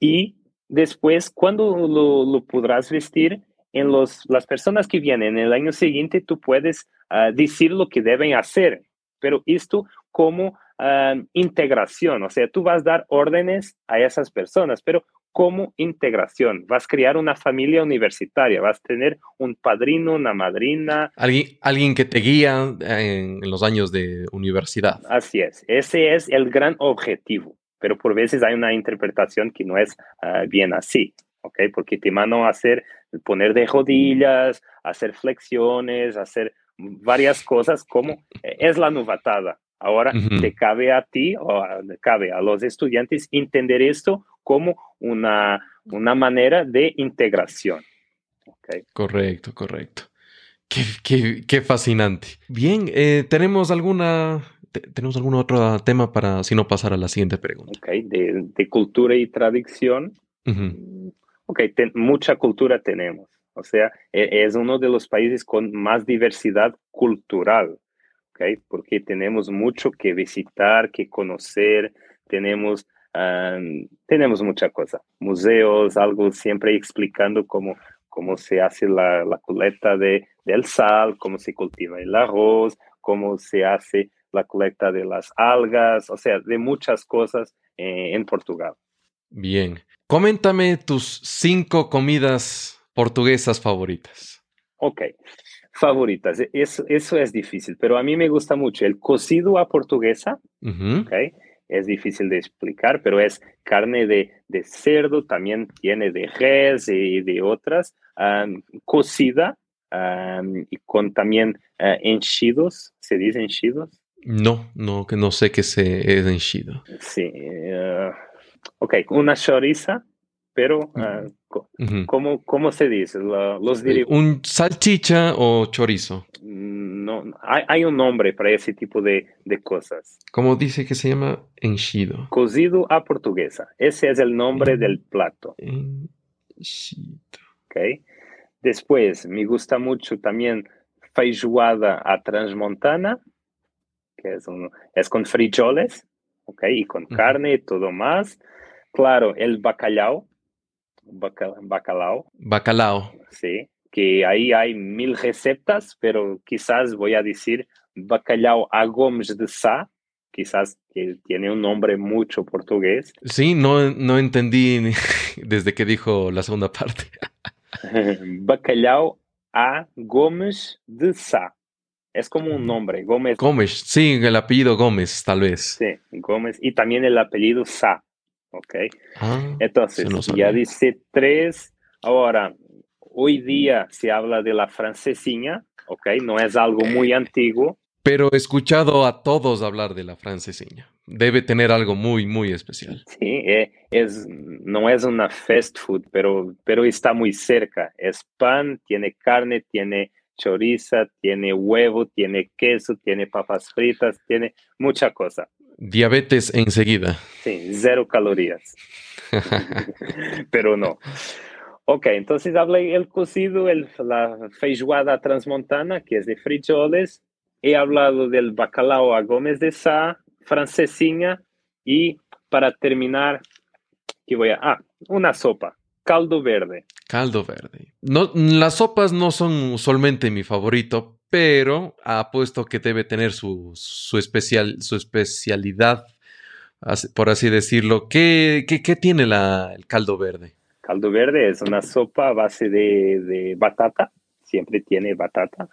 Speaker 1: Y Después, ¿cuándo lo, podrás vestir? En los, las personas que vienen en el año siguiente, tú puedes ah, decir lo que deben hacer, pero esto como ah, integración, o sea, tú vas a dar órdenes a esas personas, pero como integración. Vas a crear una familia universitaria, vas a tener un padrino, una madrina.
Speaker 2: Alguien, alguien que te guía en, los años de universidad.
Speaker 1: Así es, ese es el gran objetivo pero por veces hay una interpretación que no es ah, bien así, ¿ok? Porque te mando a hacer, poner de rodillas, hacer flexiones, hacer varias cosas como es la novatada. Ahora te cabe a ti o cabe a los estudiantes entender esto como una, una manera de integración.
Speaker 2: Okay. Correcto, correcto. Qué, qué, qué fascinante. Bien, eh, ¿tenemos alguna ¿tenemos algún otro tema para, si no, pasar a la siguiente pregunta?
Speaker 1: Ok, de, cultura y tradición. Ok, mucha cultura tenemos. O sea, e, es uno de los países con más diversidad cultural, ¿ok? Porque tenemos mucho que visitar, que conocer, tenemos, tenemos mucha cosa. Museos, algo siempre explicando cómo, cómo se hace la, la coleta de, del sal, cómo se cultiva el arroz, cómo se hace la colecta de las algas, o sea, de muchas cosas eh, en Portugal.
Speaker 2: Bien. Coméntame tus cinco comidas portuguesas favoritas.
Speaker 1: Ok, favoritas. E-, eso, eso es difícil, pero a mí me gusta mucho el cocido a portuguesa. Es difícil de explicar, pero es carne de, de cerdo, también tiene de res y de otras, cocida y con también uh, enchidos, ¿se dice enchidos?
Speaker 2: No, no, que no sé qué se es enchido.
Speaker 1: Sí. Uh, ok, una choriza, pero uh, ¿cómo, se dice? los
Speaker 2: ¿Un salchicha o chorizo?
Speaker 1: No, hay, hay, un nombre para ese tipo de, de, cosas.
Speaker 2: ¿Cómo dice que se llama? Enchido.
Speaker 1: Cocido a portuguesa. Ese es el nombre del plato.
Speaker 2: Enchido.
Speaker 1: Ok. Después, me gusta mucho también feijoada a transmontana, que es, un, es con frijoles, ¿ok? Y con carne y todo más. Claro, el bacalao, bacalao.
Speaker 2: Bacalao.
Speaker 1: Sí, que ahí hay mil recetas, pero quizás voy a decir bacalao a Gomes de Sá, quizás que tiene un nombre mucho portugués.
Speaker 2: Sí, no, no entendí desde que dijo la segunda parte.
Speaker 1: bacalao a Gomes de Sá. Es como un nombre, Gómez.
Speaker 2: Gómez, sí, el apellido Gómez, tal vez.
Speaker 1: Sí, Gómez. Y también el apellido Sá. ¿Ok? Ah, Entonces, ya dice tres. Ahora, hoy día se habla de la francesiña, ¿ok? No es algo muy antiguo.
Speaker 2: Pero he escuchado a todos hablar de la francesiña. Debe tener algo muy, muy especial.
Speaker 1: Sí, eh, es, no es una fast food, pero, pero está muy cerca. Es pan, tiene carne, tiene choriza, tiene huevo, tiene queso, tiene papas fritas, tiene mucha cosa.
Speaker 2: Diabetes enseguida.
Speaker 1: Sí, cero calorías. pero no. Ok, entonces hablé el cocido, el, la feijoada transmontana, que es de frijoles. He hablado del bacalao a Gómez de Sá, francesinha y para terminar, que voy a... Ah, una sopa, caldo verde.
Speaker 2: Caldo verde. No, las sopas no son usualmente mi favorito, pero apuesto que debe tener su, su, especial, su especialidad, por así decirlo. ¿Qué, qué, tiene la, el caldo verde?
Speaker 1: Caldo verde es una sopa a base de, batata, siempre tiene batata,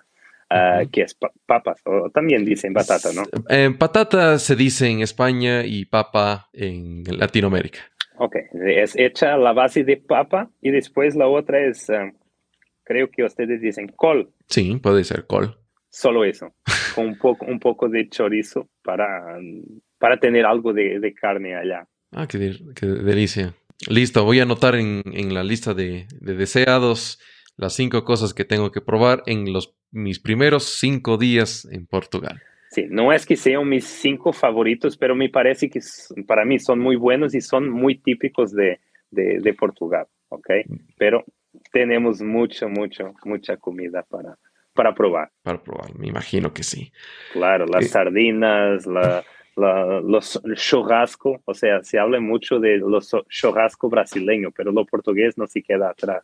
Speaker 1: ah, que es papas, o también dicen batata, ¿no?
Speaker 2: Eh, patata se dice en España y papa en Latinoamérica.
Speaker 1: Ok, es hecha la base de papa y después la otra es, ah, creo que ustedes dicen col.
Speaker 2: Sí, puede ser col.
Speaker 1: Solo eso, con un poco, un poco de chorizo para, para tener algo de, carne allá.
Speaker 2: Ah, qué delicia. Listo, voy a anotar en, la lista de, deseados las cinco cosas que tengo que probar en los, mis primeros cinco días en Portugal.
Speaker 1: Sí, no es que sean mis cinco favoritos, pero me parece que para mí son muy buenos y son muy típicos de, Portugal, ¿ok? Pero tenemos mucho, mucho, mucha comida para, para probar.
Speaker 2: Para probar, me imagino que sí.
Speaker 1: Claro, las eh, sardinas, la, los churrasco, o sea, se habla mucho de los churrasco brasileño, pero lo portugués no se queda atrás.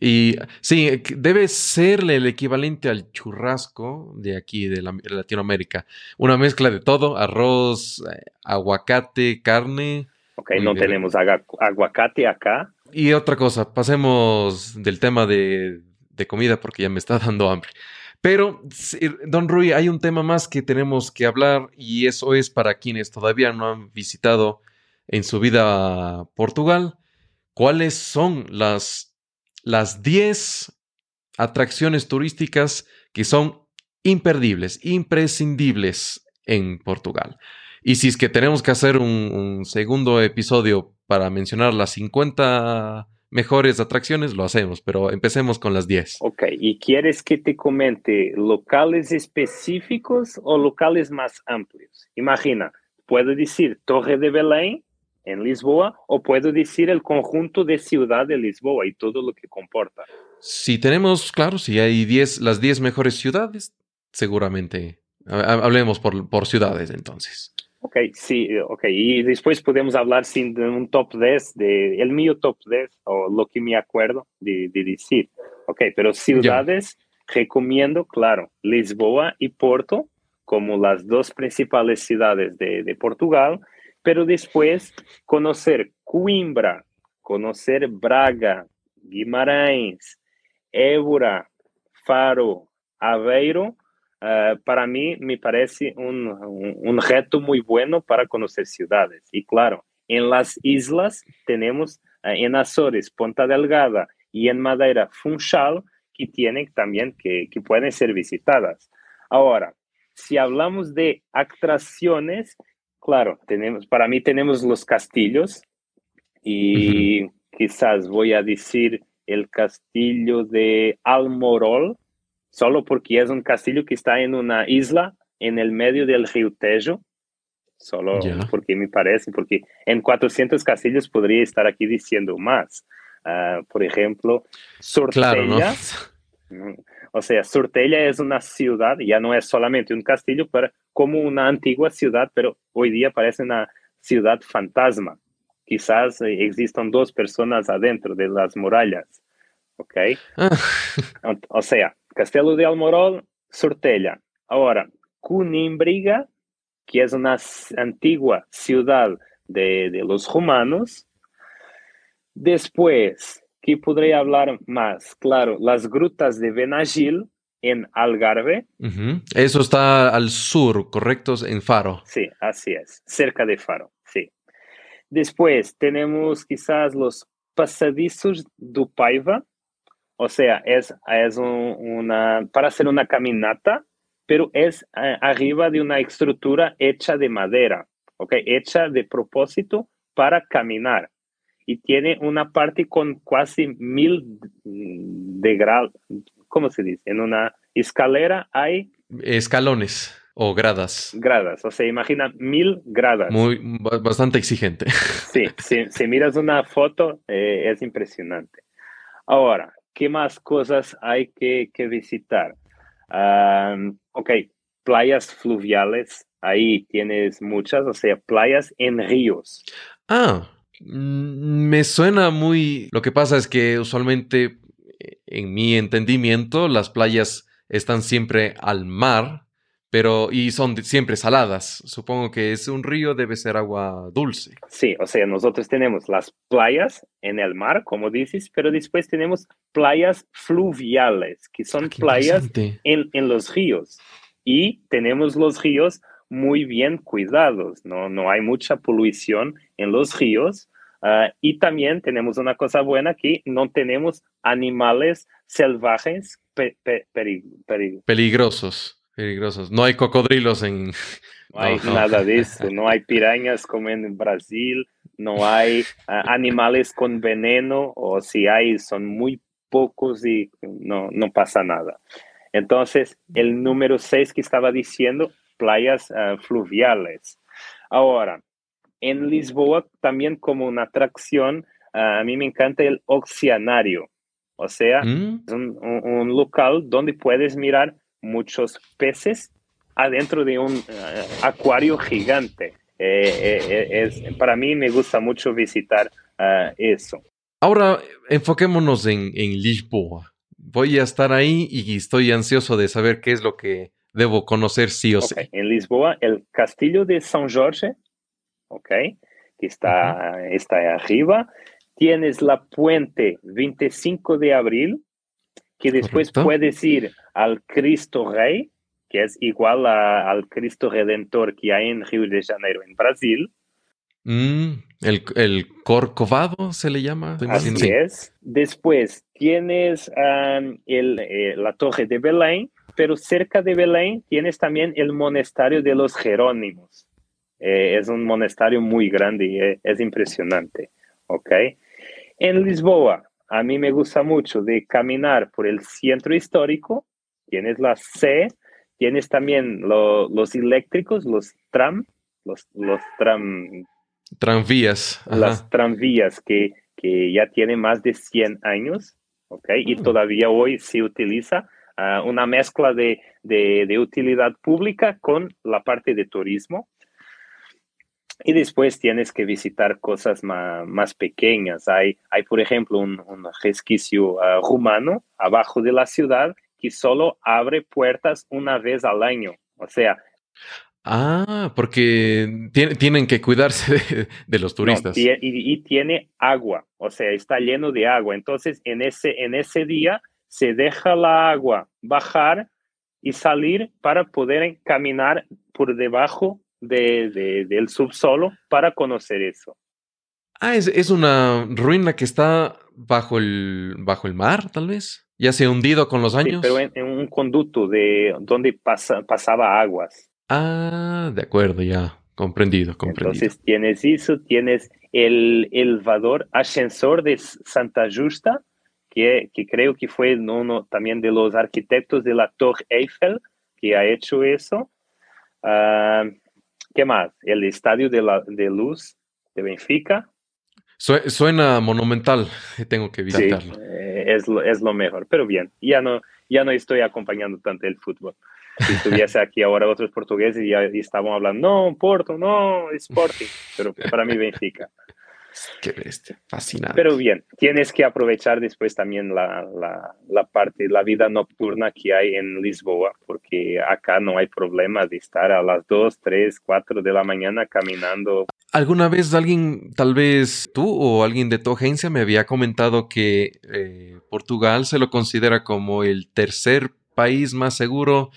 Speaker 2: y sí, debe ser el equivalente al churrasco de aquí, de, Latinoamérica. Una mezcla de todo, arroz, eh, aguacate, carne.
Speaker 1: Ok, no tenemos aguacate acá.
Speaker 2: Y otra cosa, pasemos del tema de, de comida porque ya me está dando hambre. Pero, don Rui, hay un tema más que tenemos que hablar y eso es para quienes todavía no han visitado en su vida Portugal. ¿Cuáles son las, las 10 atracciones turísticas que son imperdibles, imprescindibles en Portugal? Y si es que tenemos que hacer un, un segundo episodio para mencionar las 50 mejores atracciones, lo hacemos, pero empecemos con las 10.
Speaker 1: Ok, ¿y quieres que te comente locales específicos o locales más amplios? Imagina, puedo decir Torre de Belém en Lisboa o puedo decir el conjunto de ciudad de Lisboa y todo lo que comporta.
Speaker 2: Si tenemos, claro, si hay 10, las 10 mejores ciudades, seguramente. Hablemos por, por ciudades entonces.
Speaker 1: Ok, sí, ok. Y después podemos hablar sin de un top 10, de el mío top 10 o lo que me acuerdo de, decir. Ok, pero ciudades, recomiendo, claro, Lisboa y Porto como las dos principales ciudades de, de Portugal, pero después conocer Coimbra, conocer Braga, Guimarães, Évora, Faro, Aveiro Ah, para mí me parece un, un, reto muy bueno para conocer ciudades. Y claro, en las islas tenemos uh, en Azores, Ponta Delgada y en Madeira, Funchal, que tienen también que, que pueden ser visitadas. Ahora, si hablamos de atracciones, claro, tenemos, para mí tenemos los castillos y uh -huh. quizás voy a decir el castillo de Almorol, solo porque es un castillo que está en una isla en el medio del río Tejo, solo porque me parece, porque en 400 castillos podría estar aquí diciendo más. Uh, por ejemplo, Sortella. Claro, ¿no? O sea, Sortella es una ciudad, ya no es solamente un castillo, pero como una antigua ciudad, pero hoy día parece una ciudad fantasma. Quizás eh, existan dos personas adentro de las murallas. ¿Ok? Ah. o sea, Castelo de Almorol, Sortella. Ahora, Cunimbriga, que es una antigua ciudad de, de los romanos. Después, ¿qué podría hablar más? Claro, las grutas de Benagil en Algarve.
Speaker 2: Eso está al sur, ¿correcto? En Faro.
Speaker 1: Sí, así es, cerca de Faro, sí. Después tenemos quizás los pasadizos de Paiva, o sea, es, es una, para hacer una caminata, pero es eh, arriba de una estructura hecha de madera, ¿ok? Hecha de propósito para caminar. Y tiene una parte con casi mil degrados, ¿cómo se dice? En una escalera hay...
Speaker 2: Escalones o gradas.
Speaker 1: Gradas, o sea, imagina mil gradas.
Speaker 2: Muy, bastante exigente.
Speaker 1: Sí, si, miras una foto, eh, es impresionante. Ahora, ¿qué más cosas hay que, que visitar? ok, playas fluviales, ahí tienes muchas, o sea, playas en ríos.
Speaker 2: Ah, mm, me suena muy... Lo que pasa es que usualmente, eh, en mi entendimiento, las playas están siempre al mar, pero y son siempre saladas. Supongo que es un río, debe ser agua dulce.
Speaker 1: Sí, o sea, nosotros tenemos las playas en el mar, como dices, pero después tenemos playas fluviales, que son ah, playas en, en, los ríos. Y tenemos los ríos muy bien cuidados, no, no hay mucha polución en los ríos. Ah, y también tenemos una cosa buena que no tenemos animales salvajes
Speaker 2: peligrosos. Peligrosos. No hay cocodrilos en...
Speaker 1: No hay nada de eso. No hay pirañas como en Brasil. No hay ah, animales con veneno. O si hay, son muy pocos y no, no pasa nada. Entonces, el número 6 que estaba diciendo, playas ah, fluviales. Ahora, en Lisboa, también como una atracción, ah, a mí me encanta el oceanario. O sea, mm. es un, un, local donde puedes mirar muchos peces adentro de un eh, acuario gigante. Eh, eh, es, para mí me gusta mucho visitar eso.
Speaker 2: Ahora enfoquémonos en, Lisboa. Voy a estar ahí y estoy ansioso de saber qué es lo que debo conocer sí o sí.
Speaker 1: En Lisboa, el castillo de San Jorge, ok, que está, está arriba. Tienes la puente 25 de abril, que después puedes ir al Cristo Rey, que es igual al Cristo Redentor que hay en Río de Janeiro, en Brasil.
Speaker 2: Mm, el, Corcovado se le llama.
Speaker 1: Así es. Después tienes el, eh, la Torre de Belén, pero cerca de Belén tienes también el monasterio de los Jerónimos. Eh, es un monasterio muy grande y eh, es impresionante. ¿ok? En Lisboa a mí me gusta mucho de caminar por el centro histórico. Tienes la C, tienes también los eléctricos, los tram, los, los tram...
Speaker 2: Tranvías.
Speaker 1: Las tranvías que, que ya tienen más de 100 años, ¿ok? Y mm. todavía hoy se utiliza ah, una mezcla de, de, de utilidad pública con la parte de turismo. Y después tienes que visitar cosas más, pequeñas. Hay, hay, por ejemplo, un, resquicio ah, rumano abajo de la ciudad que solo abre puertas una vez al año. O sea...
Speaker 2: Ah, porque tienen que cuidarse de, los turistas.
Speaker 1: y, tiene agua, o sea, está lleno de agua. Entonces, en ese, en ese día se deja la agua bajar y salir para poder caminar por debajo de, del subsolo para conocer eso.
Speaker 2: Ah, es, una ruina que está bajo el, bajo el mar, tal vez. Ya se ha hundido con los años.
Speaker 1: Sí, pero en, un conducto de donde pasa, pasaba aguas.
Speaker 2: Ah, de acuerdo, ya. Comprendido, comprendido.
Speaker 1: Entonces tienes eso, tienes el elevador ascensor de Santa Justa, que, que creo que fue uno también de los arquitectos de la Torre Eiffel que ha hecho eso. Ah, ¿Qué más? El Estadio de, la, de Luz de Benfica.
Speaker 2: Suena monumental, tengo que visitarlo.
Speaker 1: Sí, eh, es, lo, es lo mejor, pero bien, ya no, ya no estoy acompañando tanto el fútbol. Si estuviese aquí ahora otros portugueses y ya estaban hablando, no, Porto, no, Sporting, pero para mí Benfica.
Speaker 2: Qué bestia, fascinante.
Speaker 1: Pero bien, tienes que aprovechar después también la, la, la, parte, la vida nocturna que hay en Lisboa, porque acá no hay problema de estar a las 2, 3, 4 de la mañana caminando.
Speaker 2: ¿Alguna vez alguien, tal vez tú o alguien de tu agencia, me había comentado que eh, Portugal se lo considera como el tercer país más seguro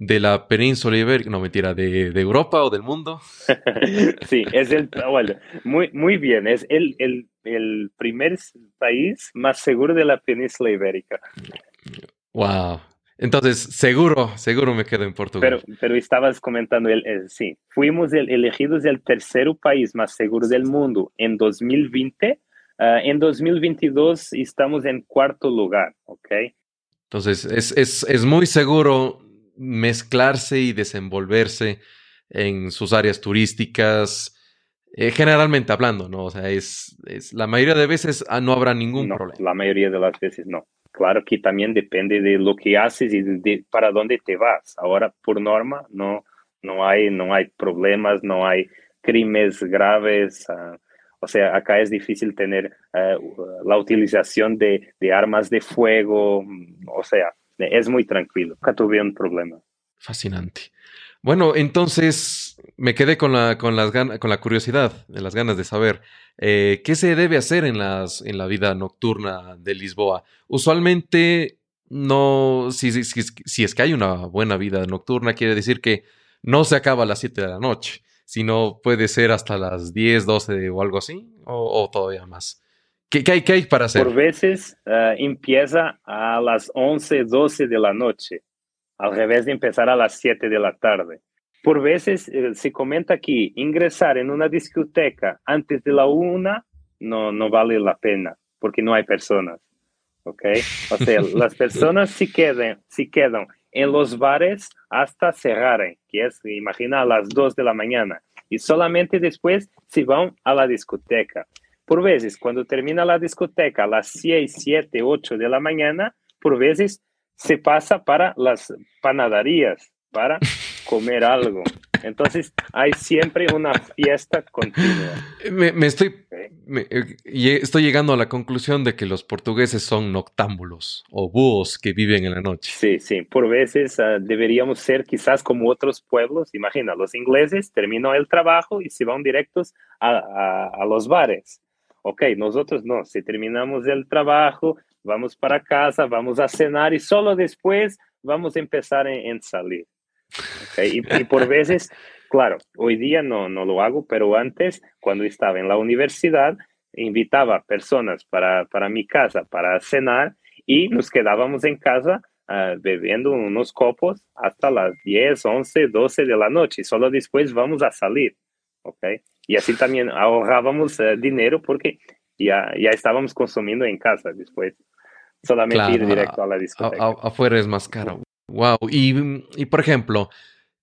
Speaker 2: de la península ibérica, no mentira, de, de, Europa o del mundo.
Speaker 1: sí, es el, bueno, muy, muy bien, es el, el, el, primer país más seguro de la península ibérica.
Speaker 2: Wow. Entonces, seguro, seguro me quedo en Portugal.
Speaker 1: Pero, pero estabas comentando, el, sí, fuimos el, elegidos el tercer país más seguro del mundo en 2020. Ah, en 2022 estamos en cuarto lugar, ¿ok?
Speaker 2: Entonces, es, es, es muy seguro mezclarse y desenvolverse en sus áreas turísticas, eh, generalmente hablando, ¿no? O sea, es, es, la mayoría de veces ah, no habrá ningún problema.
Speaker 1: La mayoría de las veces no. Claro que también depende de lo que haces y de, para dónde te vas. Ahora, por norma, no, no, hay, no hay problemas, no hay crímenes graves. Uh, o sea, acá es difícil tener uh, la utilización de, de, armas de fuego. O sea, es muy tranquilo. Nunca tuve un problema.
Speaker 2: Fascinante. Bueno, entonces me quedé con la, con las con la curiosidad, las ganas de saber eh, qué se debe hacer en, las, en la vida nocturna de Lisboa. Usualmente no, si, si, si, es que hay una buena vida nocturna, quiere decir que no se acaba a las 7 de la noche, sino puede ser hasta las 10, 12 o algo así, o, o todavía más. ¿Qué, hay, ¿Qué, hay, para hacer?
Speaker 1: Por veces uh, empieza a las 11, 12 de la noche, al revés de empezar a las 7 de la tarde. Por veces eh, se comenta que ingresar en una discoteca antes de la una no, no vale la pena, porque no hay personas. ¿Ok? O sea, las personas sí quedan, sí quedan en los bares hasta cerrar, que es, imagina, a las 2 de la mañana. Y solamente después se van a la discoteca. Por veces, cuando termina la discoteca a las 6, 7, 8 de la mañana, por veces se pasa para las panaderías para comer algo. Entonces hay siempre una fiesta continua.
Speaker 2: Me, estoy, eh, estoy llegando a la conclusión de que los portugueses son noctámbulos o búhos que viven en la noche.
Speaker 1: Sí, sí. Por veces uh, deberíamos ser quizás como otros pueblos. Imagina, los ingleses terminan el trabajo y se van directos a, a, a los bares. Ok, nosotros no, si terminamos el trabajo, vamos para casa, vamos a cenar y solo después vamos a empezar en, salir. Okay? Y, por veces, claro, hoy día no, no lo hago, pero antes, cuando estaba en la universidad, invitaba personas para, para mi casa para cenar y nos quedábamos en casa uh, bebiendo unos copos hasta las 10, 11, 12 de la noche. Solo después vamos a salir. Okay. Y así también ahorrábamos eh, dinero porque ya, ya estábamos consumiendo en casa después. Solamente ir directo a la discoteca.
Speaker 2: afuera es más caro. Wow. Y, y por ejemplo,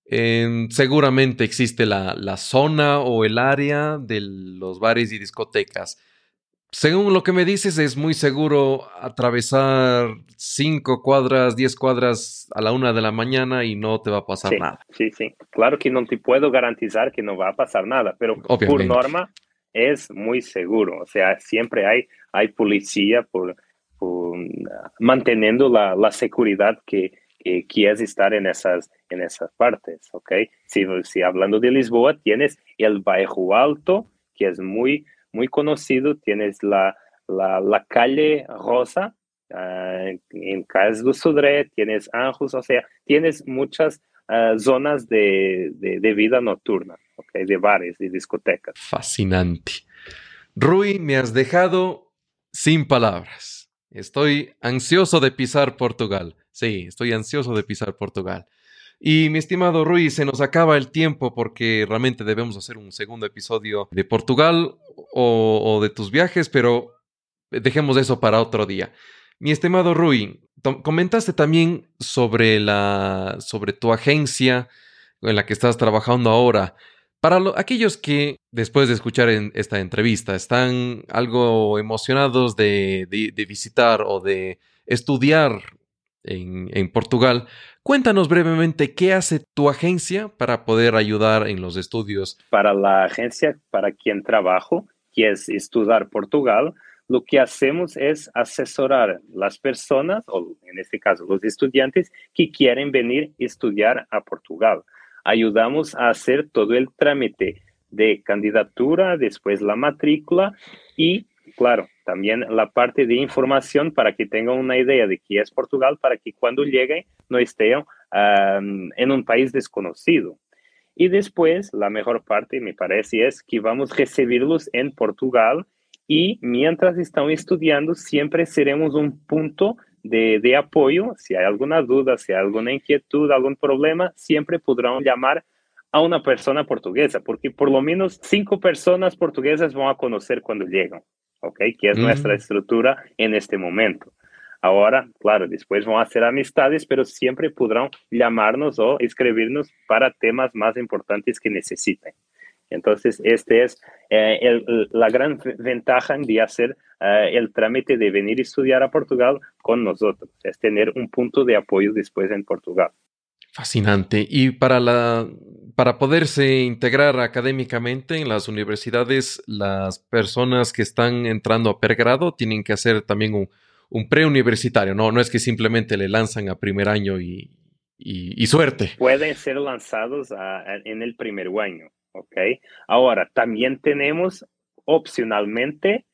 Speaker 2: seguramente existe la, la, zona o el área de los bares y discotecas según lo que me dices, es muy seguro atravesar cinco cuadras, diez cuadras a la una de la mañana y no te va a pasar nada.
Speaker 1: Sí, sí. Claro que no te puedo garantizar que no va a pasar nada, pero por norma es muy seguro. O sea, siempre hay, hay policía por, manteniendo la, la seguridad que, que quieres estar en esas, en esas partes, ¿ok? Si, si hablando de Lisboa, tienes el Bairro Alto, que es muy muy conocido, tienes la, la, calle Rosa, uh, en Casas do Sudré, tienes Anjos, o sea, tienes muchas uh, zonas de, de, vida nocturna, okay, de bares, de discotecas.
Speaker 2: Fascinante. Rui, me has dejado sin palabras. Estoy ansioso de pisar Portugal. Sí, estoy ansioso de pisar Portugal. Y mi estimado Rui, se nos acaba el tiempo porque realmente debemos hacer un segundo episodio de Portugal o, de tus viajes, pero dejemos eso para otro día. Mi estimado Rui, comentaste también sobre, la, sobre tu agencia en la que estás trabajando ahora. Para aquellos que después de escuchar esta entrevista están algo emocionados de, de visitar o de estudiar en, en Portugal. Cuéntanos brevemente qué hace tu agencia para poder ayudar en los estudios.
Speaker 1: Para la agencia para quien trabajo, que es Estudiar Portugal, lo que hacemos es asesorar las personas, o en este caso los estudiantes, que quieren venir a estudiar a Portugal. Ayudamos a hacer todo el trámite de candidatura, después la matrícula y, claro, también la parte de información para que tengan una idea de qué es Portugal, para que cuando lleguen no estén en un país desconocido. Y después, la mejor parte, me parece, es que vamos a recibirlos en Portugal y mientras están estudiando siempre seremos un punto de, de, apoyo. Si hay alguna duda, si hay alguna inquietud, algún problema, siempre podrán llamar a una persona portuguesa, porque por lo menos cinco personas portuguesas van a conocer cuando llegan, ¿ok? Que es nuestra estructura en este momento. Ahora, claro, después van a hacer amistades, pero siempre podrán llamarnos o escribirnos para temas más importantes que necesiten. Entonces, esta es eh, la gran ventaja de hacer eh, el trámite de venir a estudiar a Portugal con nosotros, es tener un punto de apoyo después en Portugal.
Speaker 2: Fascinante. Y para, la, para poderse integrar académicamente en las universidades, las personas que están entrando a pergrado tienen que hacer también un, un preuniversitario, ¿no? No es que simplemente le lanzan a primer año y, y, suerte.
Speaker 1: Pueden ser lanzados en el primer año. ¿ok? Ahora, también tenemos opcionalmente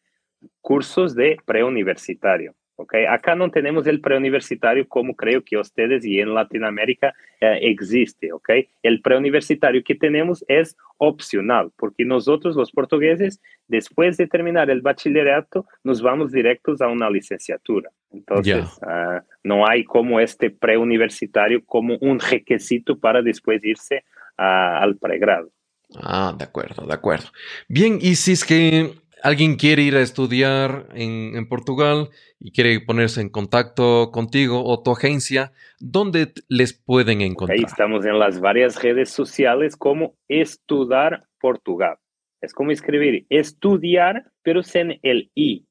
Speaker 1: cursos de preuniversitario. ¿Ok? Acá no tenemos el preuniversitario como creo que ustedes y en Latinoamérica eh, existe, ¿ok? El preuniversitario que tenemos es opcional, porque nosotros los portugueses, después de terminar el bachillerato, nos vamos directos a una licenciatura. Entonces, ah, no hay como este preuniversitario como un requisito para después irse al pregrado.
Speaker 2: Ah, de acuerdo, de acuerdo. Bien, y si es que alguien quiere ir a estudiar en, Portugal y quiere ponerse en contacto contigo o tu agencia, ¿dónde les pueden encontrar?
Speaker 1: Ahí estamos en las varias redes sociales como Estudiar Portugal. Es como escribir estudiar, pero sin el I.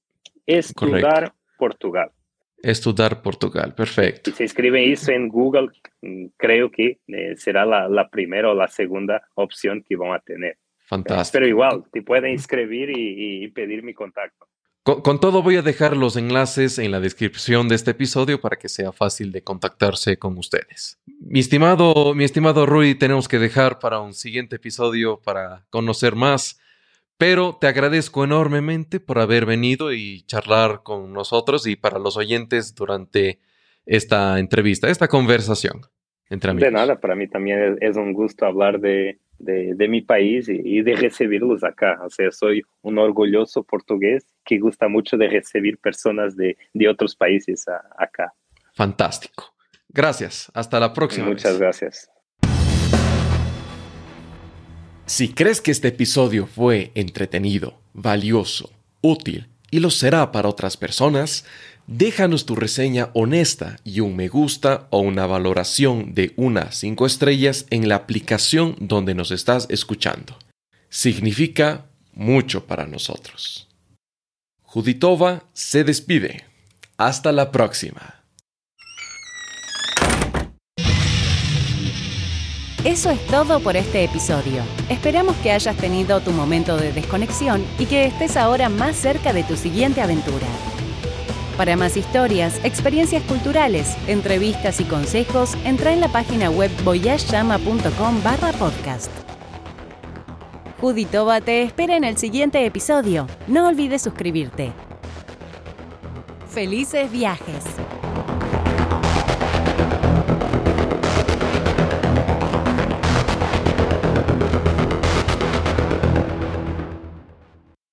Speaker 1: Estudiar Portugal.
Speaker 2: Estudiar Portugal, perfecto.
Speaker 1: Si se escribe eso en Google, creo que eh, será la, primera o la segunda opción que van a tener.
Speaker 2: Fantástico.
Speaker 1: Pero igual, te pueden escribir y, pedir mi contacto.
Speaker 2: Con, todo voy a dejar los enlaces en la descripción de este episodio para que sea fácil de contactarse con ustedes. Mi estimado, mi estimado Rui, tenemos que dejar para un siguiente episodio para conocer más pero te agradezco enormemente por haber venido y charlar con nosotros y para los oyentes durante esta entrevista, esta conversación entre amigos.
Speaker 1: De nada, para mí también es, un gusto hablar de, de, mi país y, de recibirlos acá. O sea, soy un orgulloso portugués que gusta mucho de recibir personas de, de otros países acá.
Speaker 2: Fantástico. Gracias. Hasta la próxima.
Speaker 1: Muchas gracias.
Speaker 2: Si crees que este episodio fue entretenido, valioso, útil y lo será para otras personas, déjanos tu reseña honesta y un me gusta o una valoración de unas 5 estrellas en la aplicación donde nos estás escuchando. Significa mucho para nosotros. Juditova se despide. Hasta la próxima.
Speaker 3: Eso es todo por este episodio. Esperamos que hayas tenido tu momento de desconexión y que estés ahora más cerca de tu siguiente aventura. Para más historias, experiencias culturales, entrevistas y consejos, entra en la página web voyageyama.com barra podcast. Juditova te espera en el siguiente episodio. No olvides suscribirte. Felices viajes.